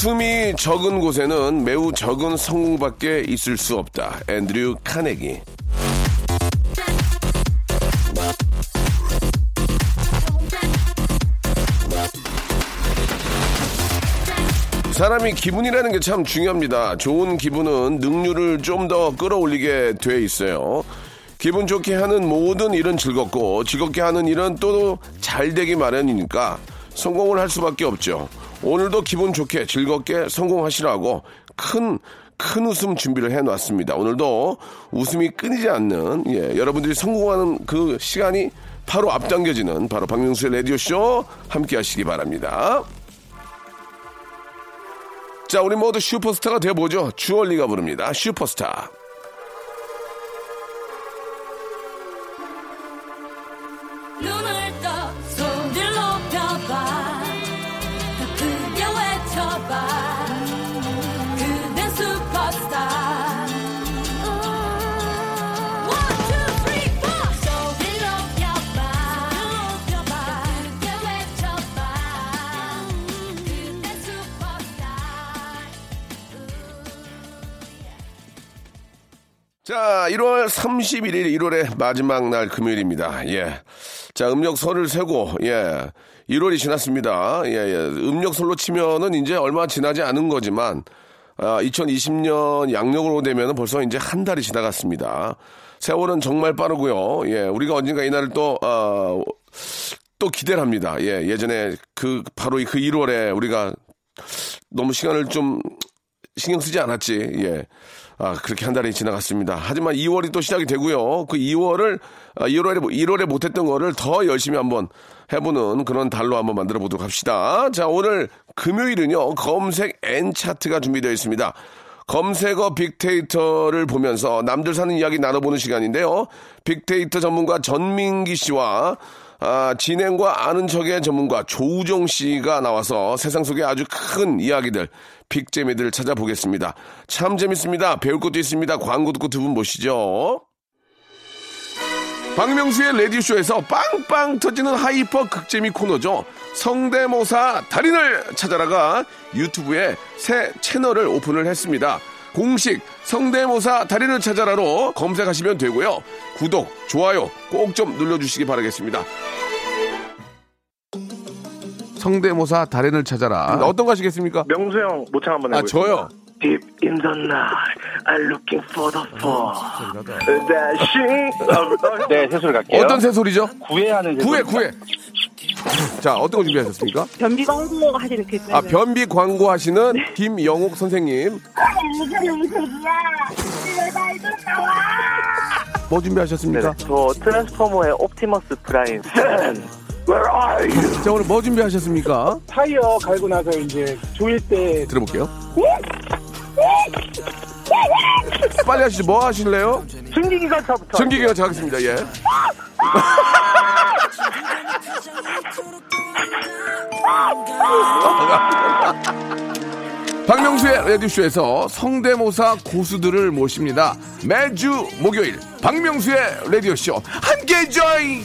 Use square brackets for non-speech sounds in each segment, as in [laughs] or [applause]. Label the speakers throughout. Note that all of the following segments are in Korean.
Speaker 1: 웃음이 적은 곳에는 매우 적은 성공밖에 있을 수 없다 앤드류 카네기 사람이 기분이라는 게 참 중요합니다. 좋은 기분은 능률을 좀 더 끌어올리게 돼 있어요. 기분 좋게 하는 모든 일은 즐겁고 즐겁게 하는 일은 또 잘 되기 마련이니까 성공을 할 수밖에 없죠. 오늘도 기분 좋게 즐겁게 성공하시라고 큰, 큰 웃음 준비를 해놨습니다. 오늘도 웃음이 끊이지 않는, 예, 여러분들이 성공하는 그 시간이 바로 앞당겨지는 바로 박명수의 라디오쇼 함께 하시기 바랍니다. 자, 우리 모두 슈퍼스타가 되어보죠. 주얼리가 부릅니다. 슈퍼스타. 자, 1월 31일, 1월의 마지막 날 금요일입니다. 예. 자, 음력설을 세고, 예. 1월이 지났습니다. 예, 예. 음력설로 치면은 이제 얼마 지나지 않은 거지만, 아, 2020년 양력으로 되면은 벌써 이제 한 달이 지나갔습니다. 세월은 정말 빠르고요. 예. 우리가 언젠가 이 날을 또, 아, 또 기대를 합니다. 예. 예전에 그, 바로 그 1월에 우리가 너무 시간을 좀 신경 쓰지 않았지. 예. 아, 그렇게 한 달이 지나갔습니다. 하지만 2월이 또 시작이 되고요. 그 2월을, 아, 1월에, 1월에 못했던 거를 더 열심히 한번 해보는 그런 달로 한번 만들어 보도록 합시다. 자, 오늘 금요일은요, 검색 N 차트가 준비되어 있습니다. 검색어 빅데이터를 보면서 남들 사는 이야기 나눠보는 시간인데요. 빅데이터 전문가 전민기 씨와 아, 진행과 아는 척의 전문가 조우종 씨가 나와서 세상 속의 아주 큰 이야기들, 빅재미들을 찾아보겠습니다. 참 재밌습니다. 배울 것도 있습니다. 광고 듣고 두 분 모시죠. 박명수의 라디오쇼에서 빵빵 터지는 hyper 극재미 코너죠. 성대모사 달인을 찾아라가 유튜브에 새 채널을 오픈을 했습니다. 공식 성대모사 달인을 찾아라로 검색하시면 되고요. 구독, 좋아요 꼭 좀 눌러주시기 바라겠습니다. 성대모사 달인을 찾아라. 어떤 거 하시겠습니까?
Speaker 2: 명수 형 모창 한번
Speaker 1: 아,
Speaker 2: 해보겠습니다.
Speaker 1: 저요.
Speaker 2: Deep in the night, I'm looking for the fall. Dashing. 네, 새소리 갈게요.
Speaker 1: 어떤 새소리죠?
Speaker 2: 구애하는
Speaker 1: 구해, 구해. 자, 어떤 거 준비하셨습니까?
Speaker 3: 변비 광고 하시는 그
Speaker 1: 아, 변비 광고 하시는 김영옥 선생님. 뭐 준비하셨습니까?
Speaker 2: 저 트랜스포머의 옵티머스 프라임. [laughs] Where are you? [laughs]
Speaker 1: 자, 오늘 뭐 준비하셨습니까?
Speaker 4: 타이어 갈고 나서 이제 조일 때
Speaker 1: 들어볼게요. [laughs] 빨리 하시죠. 뭐 하실래요?
Speaker 2: 승기기관차부터.
Speaker 1: 전기기가 자겠습니다. 예. [laughs] 박명수의 라디오쇼에서 성대모사 고수들을 모십니다. 매주 목요일 박명수의 라디오쇼 함께 join!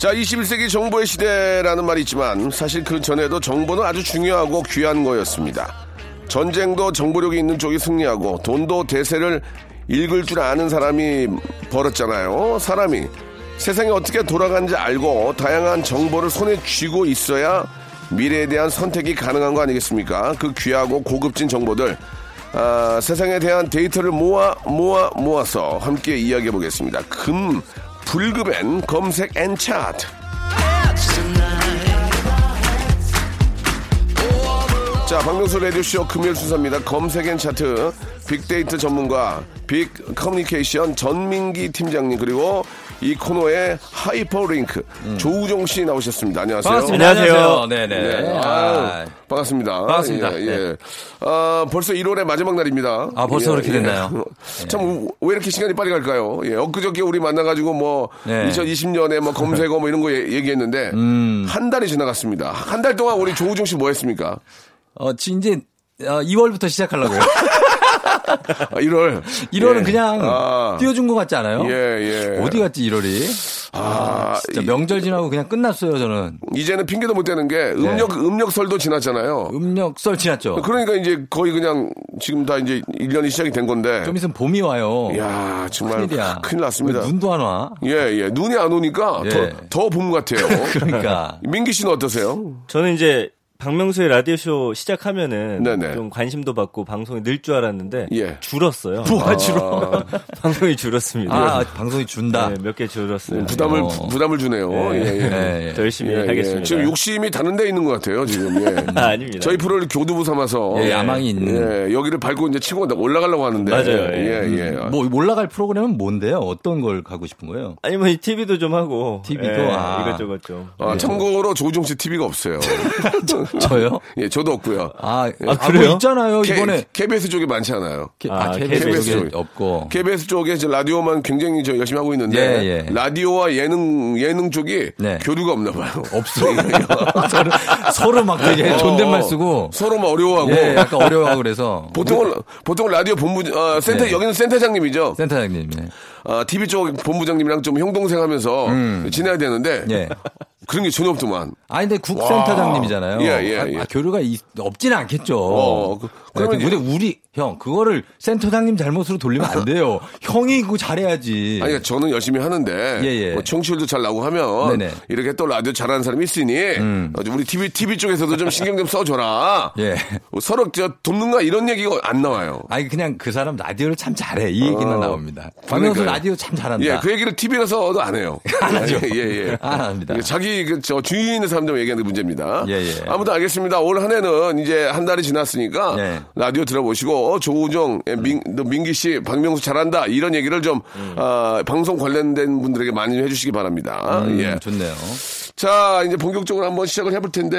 Speaker 1: 자, 21세기 정보의 시대라는 말이 있지만 사실 그 전에도 정보는 아주 중요하고 귀한 거였습니다. 전쟁도 정보력이 있는 쪽이 승리하고 돈도 대세를 읽을 줄 아는 사람이 벌었잖아요. 사람이 세상이 어떻게 돌아가는지 알고 다양한 정보를 손에 쥐고 있어야 미래에 대한 선택이 가능한 거 아니겠습니까? 그 귀하고 고급진 정보들 아, 세상에 대한 데이터를 모아 모아 모아서 함께 이야기해 보겠습니다. 금 불금엔 검색 and 차트. 자, 박명수 라디오쇼 금요일 순서입니다. 검색 and 차트, 빅데이터 전문가, 빅 커뮤니케이션 전민기 팀장님, 그리고 이 코너의 하이퍼링크, 조우종 씨 나오셨습니다. 안녕하세요.
Speaker 3: 반갑습니다. 안녕하세요. 네네.
Speaker 1: 네, 아유, 반갑습니다.
Speaker 3: 반갑습니다.
Speaker 1: 예,
Speaker 3: 네.
Speaker 1: 예. 아, 벌써 1월의 마지막 날입니다.
Speaker 3: 아, 벌써 그렇게 됐나요? [laughs]
Speaker 1: 참, 왜 이렇게 시간이 빨리 갈까요? 예, 엊그저께 우리 만나가지고 뭐,
Speaker 3: 네.
Speaker 1: 2020년에 뭐 검색어 뭐 이런 거 얘- 얘기했는데, [laughs]
Speaker 3: 음.
Speaker 1: 한 달이 지나갔습니다. 한 달 동안 우리 조우종 씨 뭐 했습니까?
Speaker 3: 어, 지- 이제 어, 2월부터 시작하려고요. [laughs]
Speaker 1: 아, 1월.
Speaker 3: 1월은
Speaker 1: 예.
Speaker 3: 그냥
Speaker 1: 아,
Speaker 3: 띄워준 것 같지 않아요?
Speaker 1: 예, 예.
Speaker 3: 어디 갔지 1월이?
Speaker 1: 아,
Speaker 3: 진짜
Speaker 1: 이-
Speaker 3: 명절 지나고 그냥 끝났어요 저는.
Speaker 1: 이제는 핑계도 못 대는 게 음력, 음력설도 지났잖아요.
Speaker 3: 음력설 지났죠.
Speaker 1: 그러니까 이제 거의 그냥 지금 다 이제 1년이 시작이 된 건데.
Speaker 3: 좀 있으면 봄이 와요.
Speaker 1: 야 정말
Speaker 3: 큰일이야.
Speaker 1: 큰일 났습니다.
Speaker 3: 왜 눈도 안 와.
Speaker 1: 예, 예. 눈이 안 오니까
Speaker 3: 예.
Speaker 1: 더, 더 봄 같아요. [laughs]
Speaker 3: 그러니까.
Speaker 1: 민기 씨는 어떠세요?
Speaker 5: 저는 이제 박명수의 라디오쇼 시작하면은
Speaker 1: 네네.
Speaker 5: 좀 관심도 받고 방송이 늘 줄 알았는데
Speaker 1: 예.
Speaker 5: 줄었어요.
Speaker 3: 뭐가 줄어? [laughs]
Speaker 5: 방송이 줄었습니다.
Speaker 3: 아, 방송이 준다.
Speaker 5: 네, 몇개 줄었어요.
Speaker 1: 부담을,
Speaker 3: 어.
Speaker 1: 부- 부담을 주네요. 예, 예.
Speaker 3: 네, 예.
Speaker 5: 더 열심히
Speaker 1: 예, 예.
Speaker 5: 하겠습니다.
Speaker 1: 지금 욕심이 다른 데 있는 것 같아요, 지금. 예. [laughs]
Speaker 5: 아, 아닙니다.
Speaker 1: 저희 프로를 교두부 삼아서.
Speaker 3: 예, 야망이 있는.
Speaker 1: 예, 여기를 밟고 이제 치고 올라가려고 하는데.
Speaker 5: 맞아요,
Speaker 1: 예,
Speaker 5: 예.
Speaker 1: 예.
Speaker 3: 뭐 올라갈 프로그램은 뭔데요? 어떤 걸 가고 싶은 거예요?
Speaker 5: 아니 뭐이 TV도 좀 하고
Speaker 3: TV 도?
Speaker 5: 예,
Speaker 3: 아.
Speaker 5: 이것저것 좀.
Speaker 1: 아, 참고로 조우종 씨 TV가 없어요. [laughs] [laughs]
Speaker 3: 저요?
Speaker 1: 예, 저도 없고요.
Speaker 3: 아,
Speaker 5: 아,
Speaker 3: 아,
Speaker 5: 그래요?
Speaker 3: 뭐 있잖아요
Speaker 1: K-
Speaker 3: 이번에.
Speaker 1: KBS 쪽에 많지 않아요.
Speaker 5: 아,
Speaker 3: 아, KBS
Speaker 1: KBS
Speaker 3: 쪽에. 없고.
Speaker 1: KBS 쪽에 이제 라디오만 굉장히 저 열심히 하고 있는데
Speaker 3: 예, 예.
Speaker 1: 라디오와 예능 예능 쪽이
Speaker 3: 네.
Speaker 1: 교류가 없나 봐요. [laughs]
Speaker 3: 없어. 서로, [laughs] 서로 막 되게 존댓말 쓰고.
Speaker 1: 서로 막 어려워하고
Speaker 3: 예, 약간 어려워하고 그래서.
Speaker 1: 보통은 보통 라디오 본부 어, 센터
Speaker 3: 네.
Speaker 1: 여기는 센터장님이죠.
Speaker 3: 센터장님. 네.
Speaker 1: 아, TV 쪽 본부장님이랑 좀 형동생 하면서 지내야 되는데
Speaker 3: 예.
Speaker 1: 그런 게 전혀 없더만.
Speaker 3: 아니, 근데 국센터장님이잖아요.
Speaker 1: 와. 예, 예,
Speaker 3: 아,
Speaker 1: 예.
Speaker 3: 아, 교류가 있- 없지는 않겠죠.
Speaker 1: 어, 그- 그러면
Speaker 3: 네, 근데 우리, 형, 그거를 센터장님 잘못으로 돌리면 안 돼요. [laughs] 형이 그거 잘해야지.
Speaker 1: 아니, 그러니까 저는 열심히 하는데
Speaker 3: 예, 예.
Speaker 1: 뭐 청취율도 잘 나고 하면
Speaker 3: 네네. 음.
Speaker 1: 이렇게 또 라디오 잘하는 사람이 있으니 어, 우리 TV TV 쪽에서도 좀 신경 좀 써줘라. [laughs]
Speaker 3: 예.
Speaker 1: 서로 저 돕는가 이런 얘기가 안 나와요.
Speaker 3: 아니, 그냥 그 사람 라디오를 참 잘해. 이 얘기만
Speaker 1: 어,
Speaker 3: 나옵니다. 박명수. 라디오 참 잘한다.
Speaker 1: 예, 그 얘기를 TV에 가서도 안 해요. [laughs]
Speaker 3: 안 하죠.
Speaker 1: 예, 예. [laughs]
Speaker 3: 안 합니다.
Speaker 1: 자기 그 저 주위에 있는 사람들 얘기하는 게 문제입니다.
Speaker 3: 예, 예.
Speaker 1: 아무튼 알겠습니다. 올 한 해는 이제 한 달이 지났으니까
Speaker 3: 네.
Speaker 1: 라디오 들어보시고 어, 조우정, 예, 민, 너 민기 씨, 박명수 잘한다 이런 얘기를 좀 아, 방송 관련된 분들에게 많이 좀 해주시기 바랍니다.
Speaker 3: 음,
Speaker 1: 예.
Speaker 3: 좋네요.
Speaker 1: 자, 이제 본격적으로 한번 시작을 해볼 텐데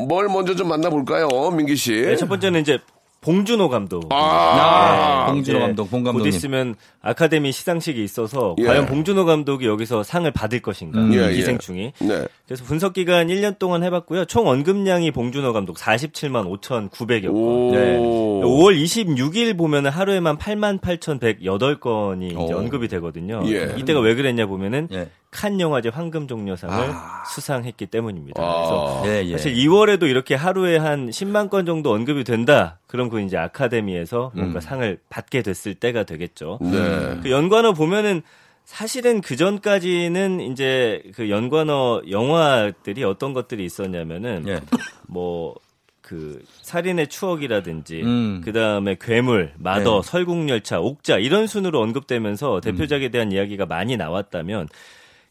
Speaker 5: 예.
Speaker 1: 뭘 먼저 좀 만나볼까요, 민기 씨?
Speaker 5: 네, 첫 번째는 이제 봉준호 감독.
Speaker 1: 아,
Speaker 3: 봉준호
Speaker 5: 이제
Speaker 3: 감독,
Speaker 5: 봉곧
Speaker 3: 감독님.
Speaker 5: 있으면 아카데미 시상식이 있어서
Speaker 1: 예.
Speaker 5: 과연 봉준호 감독이 여기서 상을 받을 것인가
Speaker 3: 음.
Speaker 1: 예, 예.
Speaker 5: 기생충이.
Speaker 1: 네.
Speaker 5: 그래서 분석 기간 1년 동안 해봤고요. 총 언급량이 봉준호 감독 47만 5,900여 건.
Speaker 1: 오.
Speaker 5: 네. 5월 26일 보면은 하루에만 8만 8,108건이 이제
Speaker 3: 오.
Speaker 5: 언급이 되거든요.
Speaker 1: 예.
Speaker 5: 이때가 왜 그랬냐 보면은
Speaker 3: 예.
Speaker 5: 칸 영화제 황금 종려상을 수상했기 때문입니다. 그래서
Speaker 1: 아.
Speaker 3: 예, 예.
Speaker 5: 사실 2월에도 이렇게 하루에 한 10만 건 정도 언급이 된다. 그럼 그 이제 아카데미에서 뭔가 상을 받게 됐을 때가 되겠죠.
Speaker 1: 네.
Speaker 5: 그 연관어 보면은 사실은 그 전까지는 이제 그 연관어 영화들이 어떤 것들이 있었냐면은
Speaker 3: 예.
Speaker 5: 뭐그 살인의 추억이라든지
Speaker 3: 음.
Speaker 5: 그 다음에 괴물, 마더,
Speaker 3: 네.
Speaker 5: 설국열차, 옥자 이런 순으로 언급되면서 대표작에 대한 이야기가 많이 나왔다면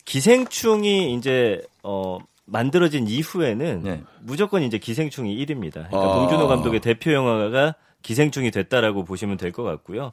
Speaker 5: 기생충이 이제 어 만들어진 이후에는
Speaker 3: 네.
Speaker 5: 무조건 이제 기생충이 1위입니다. 그러니까
Speaker 1: 아.
Speaker 5: 봉준호 감독의 대표 영화가 기생충이 됐다라고 보시면 될 것 같고요.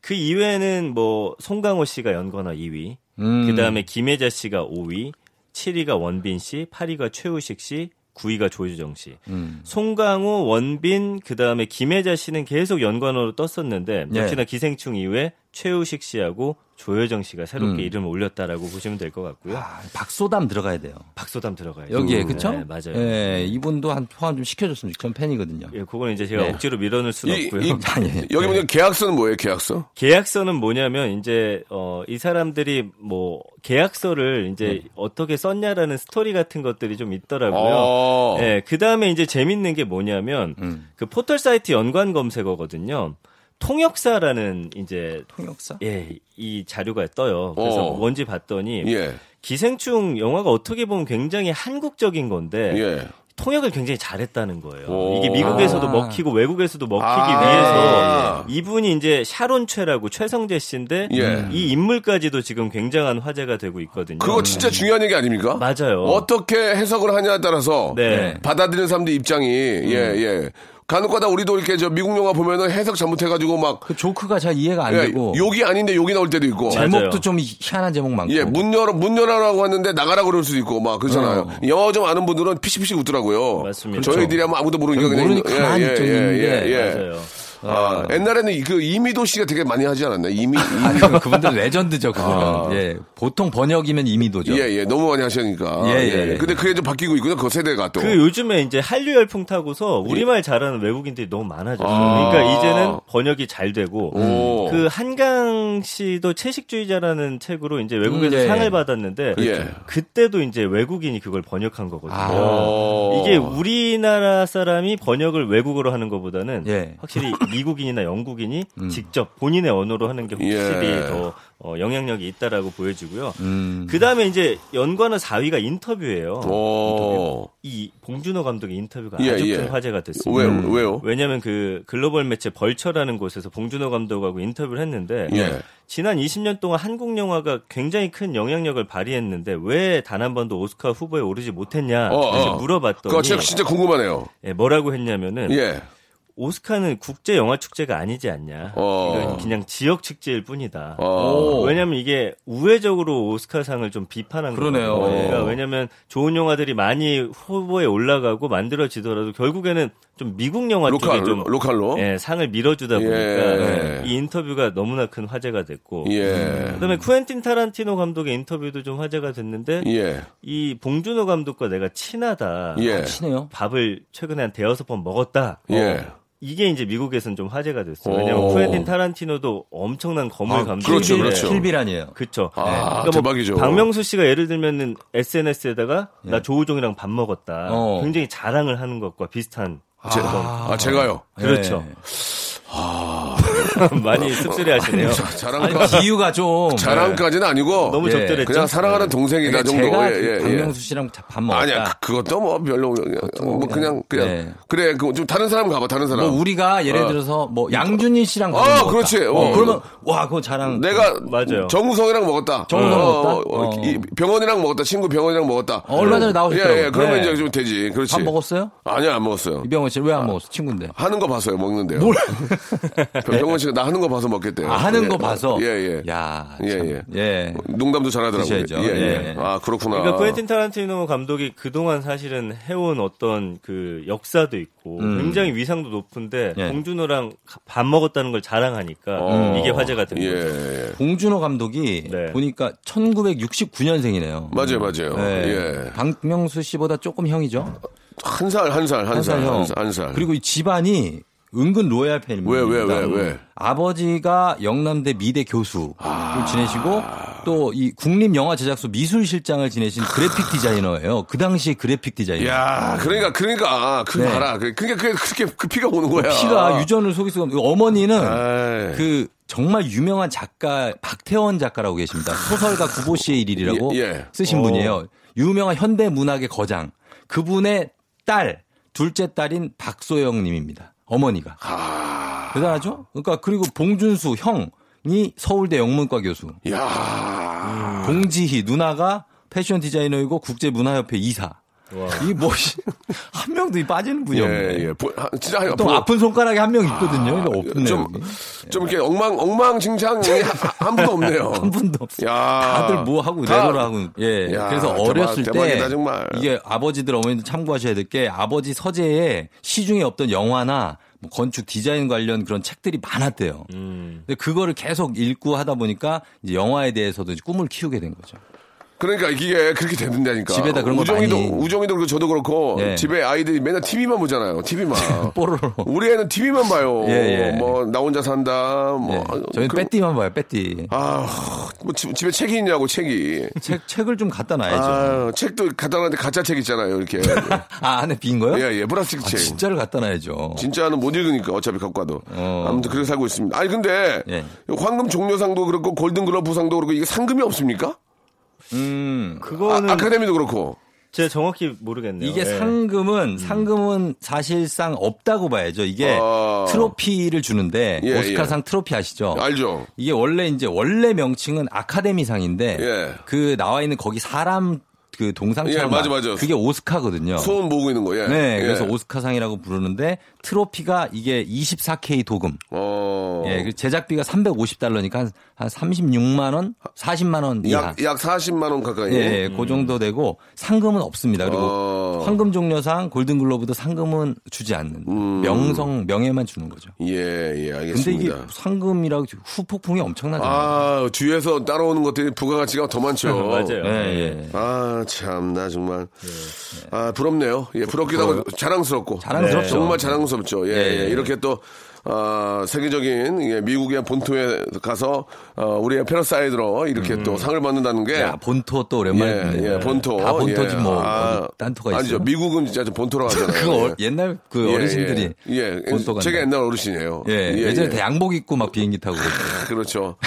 Speaker 5: 그 이외에는 뭐 송강호 씨가 연관어 2위,
Speaker 3: 음.
Speaker 5: 그 다음에 김혜자 씨가 5위, 7위가 원빈 씨, 8위가 최우식 씨, 9위가 조유정 씨.
Speaker 3: 음.
Speaker 5: 송강호, 원빈, 그 다음에 김혜자 씨는 계속 연관어로 떴었는데
Speaker 3: 예.
Speaker 5: 역시나 기생충 이후에 최우식 씨하고 조효정 씨가 새롭게
Speaker 3: 음.
Speaker 5: 이름을 올렸다라고 보시면 될 것 같고요.
Speaker 3: 아, 박소담 들어가야 돼요.
Speaker 5: 박소담 들어가요.
Speaker 3: 여기에 그쵸?
Speaker 5: 네, 맞아요.
Speaker 3: 예, 이분도 한 포함 좀 시켜줬으면 좋겠어요. 전 팬이거든요.
Speaker 5: 예, 그거는 이제 제가
Speaker 3: 네.
Speaker 5: 억지로 밀어넣을 수는
Speaker 1: 이-
Speaker 5: 없고요.
Speaker 1: 이- [laughs]
Speaker 3: 아니, 예.
Speaker 1: 여기 보면 계약서는 뭐예요, 계약서?
Speaker 5: 계약서는 뭐냐면 이제 어 이 사람들이 뭐 계약서를 이제 어떻게 썼냐라는 스토리 같은 것들이 좀 있더라고요.
Speaker 1: 어.
Speaker 5: 예, 그 다음에 이제 재밌는 게 뭐냐면
Speaker 3: 음.
Speaker 5: 그 포털 사이트 연관 검색어거든요. 통역사라는 이제
Speaker 3: 통역사?
Speaker 5: 예, 이 자료가 떠요. 그래서
Speaker 1: 어.
Speaker 5: 뭔지 봤더니
Speaker 1: 예.
Speaker 5: 기생충 영화가 어떻게 보면 굉장히 한국적인 건데
Speaker 1: 예.
Speaker 5: 통역을 굉장히 잘했다는 거예요.
Speaker 1: 오.
Speaker 5: 이게 미국에서도
Speaker 3: 아.
Speaker 5: 먹히고 외국에서도 먹히기
Speaker 1: 아.
Speaker 5: 위해서 이분이 이제 샤론 최라고 최성재 씨인데
Speaker 1: 예.
Speaker 5: 이 인물까지도 지금 굉장한 화제가 되고 있거든요.
Speaker 1: 그거 진짜 중요한 얘기 아닙니까?
Speaker 5: 맞아요.
Speaker 1: 어떻게 해석을 하냐에 따라서
Speaker 5: 네.
Speaker 1: 받아들이는 사람들 입장이 예, 예. 간혹가다 우리도 이렇게 저 미국 영화 보면은 해석 잘못해가지고 막
Speaker 3: 그 조크가 잘 이해가 안
Speaker 1: 예,
Speaker 3: 되고
Speaker 1: 욕이 아닌데 욕이 나올 때도 있고.
Speaker 5: 맞아요.
Speaker 3: 제목도 좀 희한한 제목 많고.
Speaker 1: 예, 문 열어, 문 열어라고 했는데 나가라 그럴 수도 있고, 막, 그렇잖아요. 영어 좀 아는 분들은 피식피식 웃더라고요.
Speaker 5: 맞습니다.
Speaker 1: 저희들이 하면 아무도 모르니까 그냥.
Speaker 3: 모르니까 가만히 있죠, 있는데.
Speaker 5: 맞아요.
Speaker 1: 아, 옛날에는 그 이미도 씨가 되게 많이 하지 않았나요? 이미, [laughs]
Speaker 3: 아,
Speaker 1: 이미.
Speaker 3: 그- 그분들 레전드죠, 그분은.
Speaker 1: 아.
Speaker 3: 예. 보통 번역이면 이미도죠.
Speaker 1: 예, 예, 너무 많이 하시니까.
Speaker 3: 예, 예, 예.
Speaker 1: 근데 그게 좀 바뀌고 있군요, 그 세대가 또.
Speaker 5: 그 요즘에 이제 한류 열풍 타고서 우리말 잘하는 외국인들이 너무 많아졌어요.
Speaker 1: 아.
Speaker 5: 그러니까 이제는 번역이 잘 되고
Speaker 1: 오.
Speaker 5: 그 한강 씨도 채식주의자라는 책으로 이제 외국에서
Speaker 3: 음, 예.
Speaker 5: 상을 받았는데
Speaker 1: 예.
Speaker 5: 그때도 이제 외국인이 그걸 번역한 거거든요.
Speaker 3: 아.
Speaker 1: 오.
Speaker 5: 이게 우리나라 사람이 번역을 외국어로 하는 것보다는
Speaker 3: 예.
Speaker 5: 확실히 [laughs] 미국인이나 영국인이 직접 본인의 언어로 하는 게 확실히
Speaker 1: 예.
Speaker 5: 더 어, 영향력이 있다라고 보여지고요.
Speaker 3: 음.
Speaker 5: 그 다음에 이제 연관어 4위가 인터뷰예요.
Speaker 1: 오.
Speaker 5: 이 봉준호 감독의 인터뷰가
Speaker 1: 예,
Speaker 5: 아주
Speaker 1: 예.
Speaker 5: 큰 화제가 됐습니다.
Speaker 1: 왜, 왜요?
Speaker 5: 왜냐하면 그 글로벌 매체 벌처라는 곳에서 봉준호 감독하고 인터뷰를 했는데
Speaker 1: 예.
Speaker 5: 지난 20년 동안 한국 영화가 굉장히 큰 영향력을 발휘했는데 왜 단 한 번도 오스카 후보에 오르지 못했냐
Speaker 1: 어, 어.
Speaker 5: 물어봤더니
Speaker 1: 그거 진짜 궁금하네요.
Speaker 5: 예, 뭐라고 했냐면은
Speaker 1: 예.
Speaker 5: 오스카는 국제 영화 축제가 아니지 않냐.
Speaker 1: 어.
Speaker 5: 이건 그냥 지역 축제일 뿐이다.
Speaker 1: 어.
Speaker 5: 왜냐면 이게 우회적으로 오스카상을 좀 비판한
Speaker 3: 그러네요.
Speaker 5: 거예요. 그러니까
Speaker 1: 어.
Speaker 5: 왜냐면 좋은 영화들이 많이 후보에 올라가고 만들어지더라도 결국에는 좀 미국 영화
Speaker 1: local,
Speaker 5: 쪽에 좀
Speaker 1: local로?
Speaker 5: 예, 상을 밀어주다 보니까
Speaker 1: 예.
Speaker 5: 이 인터뷰가 너무나 큰 화제가 됐고
Speaker 1: 예.
Speaker 5: 그다음에 쿠엔틴 타란티노 감독의 인터뷰도 좀 화제가 됐는데
Speaker 1: 예.
Speaker 5: 이 봉준호 감독과 내가 친하다.
Speaker 1: 예.
Speaker 3: 친해요.
Speaker 5: 밥을 최근에 한 대여섯 번 먹었다.
Speaker 1: 예.
Speaker 5: 이게 이제 미국에서는 좀 화제가 됐어요.
Speaker 1: 오.
Speaker 5: 왜냐면 쿠엔틴 타란티노도 엄청난 건물
Speaker 3: 아,
Speaker 5: 감독인데
Speaker 1: 그렇죠, 그렇죠.
Speaker 3: 킬빌 아니에요.
Speaker 5: 그쵸.
Speaker 1: 아,
Speaker 5: 그러니까 뭐
Speaker 1: 대박이죠.
Speaker 5: 박명수 씨가 예를 들면은 SNS에다가
Speaker 1: 예.
Speaker 5: 나 조우종이랑 밥 먹었다.
Speaker 3: 어.
Speaker 5: 굉장히 자랑을 하는 것과 비슷한.
Speaker 1: 제, 아, 제가요.
Speaker 5: 그렇죠.
Speaker 3: 예. [laughs]
Speaker 5: 많이 씁쓸해 하시네요.
Speaker 1: 자랑까,
Speaker 3: 아니, 비유가 좀.
Speaker 1: 자랑까지는 아니고.
Speaker 5: 너무
Speaker 3: 예.
Speaker 5: 적절했죠.
Speaker 1: 그냥 사랑하는 동생이다
Speaker 3: 그러니까
Speaker 1: 정도.
Speaker 3: 제가
Speaker 1: 예, 예, 예.
Speaker 3: 박명수 씨랑 밥 먹었다.
Speaker 1: 아니야, 그, 것도 뭐 별로, 뭐 그냥, 그냥.
Speaker 3: 네.
Speaker 1: 그래, 그 좀 다른 사람 가봐, 다른 사람.
Speaker 3: 뭐 우리가 예를
Speaker 1: 어.
Speaker 3: 들어서 뭐 양준일 씨랑 밥
Speaker 1: 어,
Speaker 3: 먹었다.
Speaker 1: 그렇지.
Speaker 3: 어,
Speaker 1: 어.
Speaker 3: 그러면 와 그거 자랑.
Speaker 1: 내가
Speaker 5: 맞아요.
Speaker 1: 정우성이랑 먹었다.
Speaker 3: 정우성
Speaker 1: 어,
Speaker 3: 먹었다?
Speaker 1: 어. 이 병원이랑 먹었다. 친구 병원이랑 먹었다.
Speaker 3: 어, 얼마 전에 나오셨더라고요.
Speaker 1: 예, 예. 그러면
Speaker 3: 네.
Speaker 1: 이제 좀 되지. 그렇지.
Speaker 3: 밥 먹었어요?
Speaker 1: 아니요, 안 먹었어요.
Speaker 3: 이병헌 씨왜안 먹었어? 친구인데.
Speaker 1: 하는 거 봤어요, 먹는데요.
Speaker 3: 뭘?
Speaker 1: 병원 씨가 나 하는 거 봐서 먹겠대요.
Speaker 3: 아, 하는
Speaker 1: 예.
Speaker 3: 거 봐서.
Speaker 1: 예, 예.
Speaker 3: 야.
Speaker 1: 예,
Speaker 3: 참.
Speaker 1: 예.
Speaker 3: 예.
Speaker 1: 농담도 잘하더라고요.
Speaker 3: 드셔야죠.
Speaker 1: 예, 예.
Speaker 3: 예.
Speaker 1: 아, 그렇구나.
Speaker 5: 그러니까 쿠엔틴 타란티노 감독이 그동안 사실은 해온 어떤 그 역사도 있고
Speaker 3: 음.
Speaker 5: 굉장히 위상도 높은데
Speaker 3: 예.
Speaker 5: 봉준호랑 밥 먹었다는 걸 자랑하니까
Speaker 1: 어.
Speaker 5: 이게 화제가 된
Speaker 1: 예,
Speaker 5: 거죠.
Speaker 1: 예.
Speaker 3: 봉준호 감독이
Speaker 5: 네.
Speaker 3: 보니까 1969년생이네요.
Speaker 1: 맞아요, 맞아요. 예.
Speaker 3: 박명수 씨보다 조금 형이죠.
Speaker 1: 한 살, 한 살,
Speaker 3: 한한
Speaker 1: 살,
Speaker 3: 살 형.
Speaker 1: 한 살. 한 살.
Speaker 3: 그리고 이 집안이 은근 로얄 팬입니다.
Speaker 1: 왜, 왜, 왜, 왜?
Speaker 3: 아버지가 영남대 미대 교수를
Speaker 1: 아.
Speaker 3: 지내시고 또 이 국립영화제작소 미술실장을 지내신 그래픽 디자이너예요. 그 당시 그래픽 디자이너.
Speaker 1: 야, 그러니까, 그러니까, 그
Speaker 3: 네.
Speaker 1: 봐라. 그- 그러니까 그게 그렇게 그 피가 오는 거야.
Speaker 3: 피가 유전을 속일 수가 없는 어머니는
Speaker 1: 아이.
Speaker 3: 그 정말 유명한 작가 박태원 작가라고 계십니다. 소설가 구보 씨의 일이라고
Speaker 1: 예, 예.
Speaker 3: 쓰신
Speaker 5: 어.
Speaker 3: 분이에요. 유명한 현대 문학의 거장. 그분의 딸, 둘째 딸인 박소영 님입니다. 어머니가. 대단하죠? 그러니까 그리고 봉준수 형이 서울대 영문과 교수.
Speaker 1: 야
Speaker 3: 봉지희 누나가 패션 디자이너이고 국제문화협회 이사. 이 뭐, [laughs] 한 명도 빠지는 분이 없네.
Speaker 1: 예, 예. 보- 하- 진짜 한-
Speaker 3: 또
Speaker 1: 보-
Speaker 3: 아픈 손가락이 한 명 있거든요. 이거 없네요.
Speaker 1: 좀,
Speaker 3: 여기.
Speaker 1: 좀 이렇게 엉망, 엉망진창이 한, 한 분도 없네요. [laughs]
Speaker 3: 한 분도 없어요.
Speaker 1: 야.
Speaker 3: 다들 뭐 하고
Speaker 1: 다-
Speaker 3: 레고를 하고 예.
Speaker 1: 야,
Speaker 3: 그래서
Speaker 1: 대박,
Speaker 3: 어렸을
Speaker 1: 대박이다,
Speaker 3: 때
Speaker 1: 정말.
Speaker 3: 이게 아버지들 어머니들 참고하셔야 될 게 아버지 서재에 시중에 없던 영화나 뭐 건축 디자인 관련 그런 책들이 많았대요.
Speaker 5: 음.
Speaker 3: 근데 그거를 계속 읽고 하다 보니까 이제 영화에 대해서도 이제 꿈을 키우게 된 거죠.
Speaker 1: 그러니까 이게 그렇게 되는다니까.
Speaker 3: 집에다 그런 거
Speaker 1: 우정이도,
Speaker 3: 많이-
Speaker 1: 우정이도 그렇고 저도 그렇고
Speaker 3: 예.
Speaker 1: 집에 아이들이 맨날 TV만 보잖아요. TV만. [laughs]
Speaker 3: 뽀로로.
Speaker 1: 우리 애는 TV만 봐요.
Speaker 3: 예, 예.
Speaker 1: 뭐, 나 혼자 산다. 뭐.
Speaker 3: 예. 저희는
Speaker 1: 그럼-
Speaker 3: 빼띠만 봐요. 빼띠.
Speaker 1: 아, 뭐 집, 집에 책이 있냐고, 책이.
Speaker 3: 책 책을 좀 갖다 놔야죠.
Speaker 1: 아, 책도 갖다 놨는데 가짜 책 있잖아요, 이렇게. [laughs]
Speaker 3: 아, 안에 빈 거요?
Speaker 1: 예, 예, 플라스틱
Speaker 3: 아,
Speaker 1: 책.
Speaker 3: 진짜를 갖다 놔야죠.
Speaker 1: 진짜는 못 읽으니까 어차피 갖고 와도.
Speaker 3: 어.
Speaker 1: 아무튼 그렇게 살고 있습니다. 아니 근데
Speaker 3: 예.
Speaker 1: 황금 종려상도 그렇고 골든 글러브상도 그렇고 이게 상금이 없습니까?
Speaker 3: 음.
Speaker 5: 그거는
Speaker 1: 아, 카데미도 그렇고.
Speaker 5: 제가 정확히 모르겠네요.
Speaker 3: 이게
Speaker 5: 예.
Speaker 3: 상금은 상금은 사실상 없다고 봐야죠. 이게
Speaker 1: 아.
Speaker 3: 트로피를 주는데
Speaker 1: 예,
Speaker 3: 오스카상 트로피 아시죠?
Speaker 1: 알죠?
Speaker 3: 이게 원래 이제 원래 명칭은 아카데미상인데
Speaker 1: 예.
Speaker 3: 그 나와 있는 거기 사람 그 동상처럼
Speaker 1: 예, 맞아, 맞아.
Speaker 3: 그게 오스카거든요.
Speaker 1: 소원 모으고 있는 거, 예.
Speaker 3: 네,
Speaker 1: 예.
Speaker 3: 그래서 오스카상이라고 부르는데 트로피가 이게 24K 도금.
Speaker 1: 어.
Speaker 3: 예, 그 제작비가 350달러니까 한, 한 36만 원, 40만 원 이하.
Speaker 1: 약, 약 40만 원 가까이.
Speaker 3: 예, 예, 그 정도 되고 상금은 없습니다. 그리고
Speaker 1: 어.
Speaker 3: 황금 종려상, 골든글로브도 상금은 주지 않는 명성 명예만 주는 거죠.
Speaker 1: 예, 예,
Speaker 3: 근데
Speaker 1: 알겠습니다.
Speaker 3: 이게 상금이라고 후폭풍이 엄청나잖아요.
Speaker 1: 아, 뒤에서 따라오는 것들이 부가가치가 더 많죠. [laughs]
Speaker 5: 맞아요.
Speaker 3: 예, 예.
Speaker 1: 아, 참, 나 정말. 아, 부럽네요. 예, 부럽기도 하고 자랑스럽고.
Speaker 3: 자랑스럽죠.
Speaker 1: 네, 정말 자랑스럽죠. 예,
Speaker 3: 예,
Speaker 1: 예.
Speaker 3: 예.
Speaker 1: 이렇게 또, 아, 세계적인 예, 미국의 본토에 가서 어, 우리의 Parasite로 이렇게 또 상을 받는다는 게.
Speaker 3: 음. 야, 본토 또 오랜만에
Speaker 1: 예. 예, 본토.
Speaker 3: 다 본토지
Speaker 1: 예.
Speaker 3: 뭐
Speaker 1: 아,
Speaker 3: 어디 딴 토가 있어요.
Speaker 1: 아니죠. 미국은 진짜 좀 본토로 [laughs] 하잖아요.
Speaker 3: 그거 어-
Speaker 1: 예.
Speaker 3: 옛날 그
Speaker 1: 예,
Speaker 3: 어르신들이
Speaker 1: 예, 예.
Speaker 3: 본토 가
Speaker 1: 제가 옛날 어르신이에요.
Speaker 3: 예,
Speaker 1: 예,
Speaker 3: 예전에
Speaker 1: 예.
Speaker 3: 다 양복 입고 막 비행기 타고. [laughs]
Speaker 1: 그렇죠. [laughs]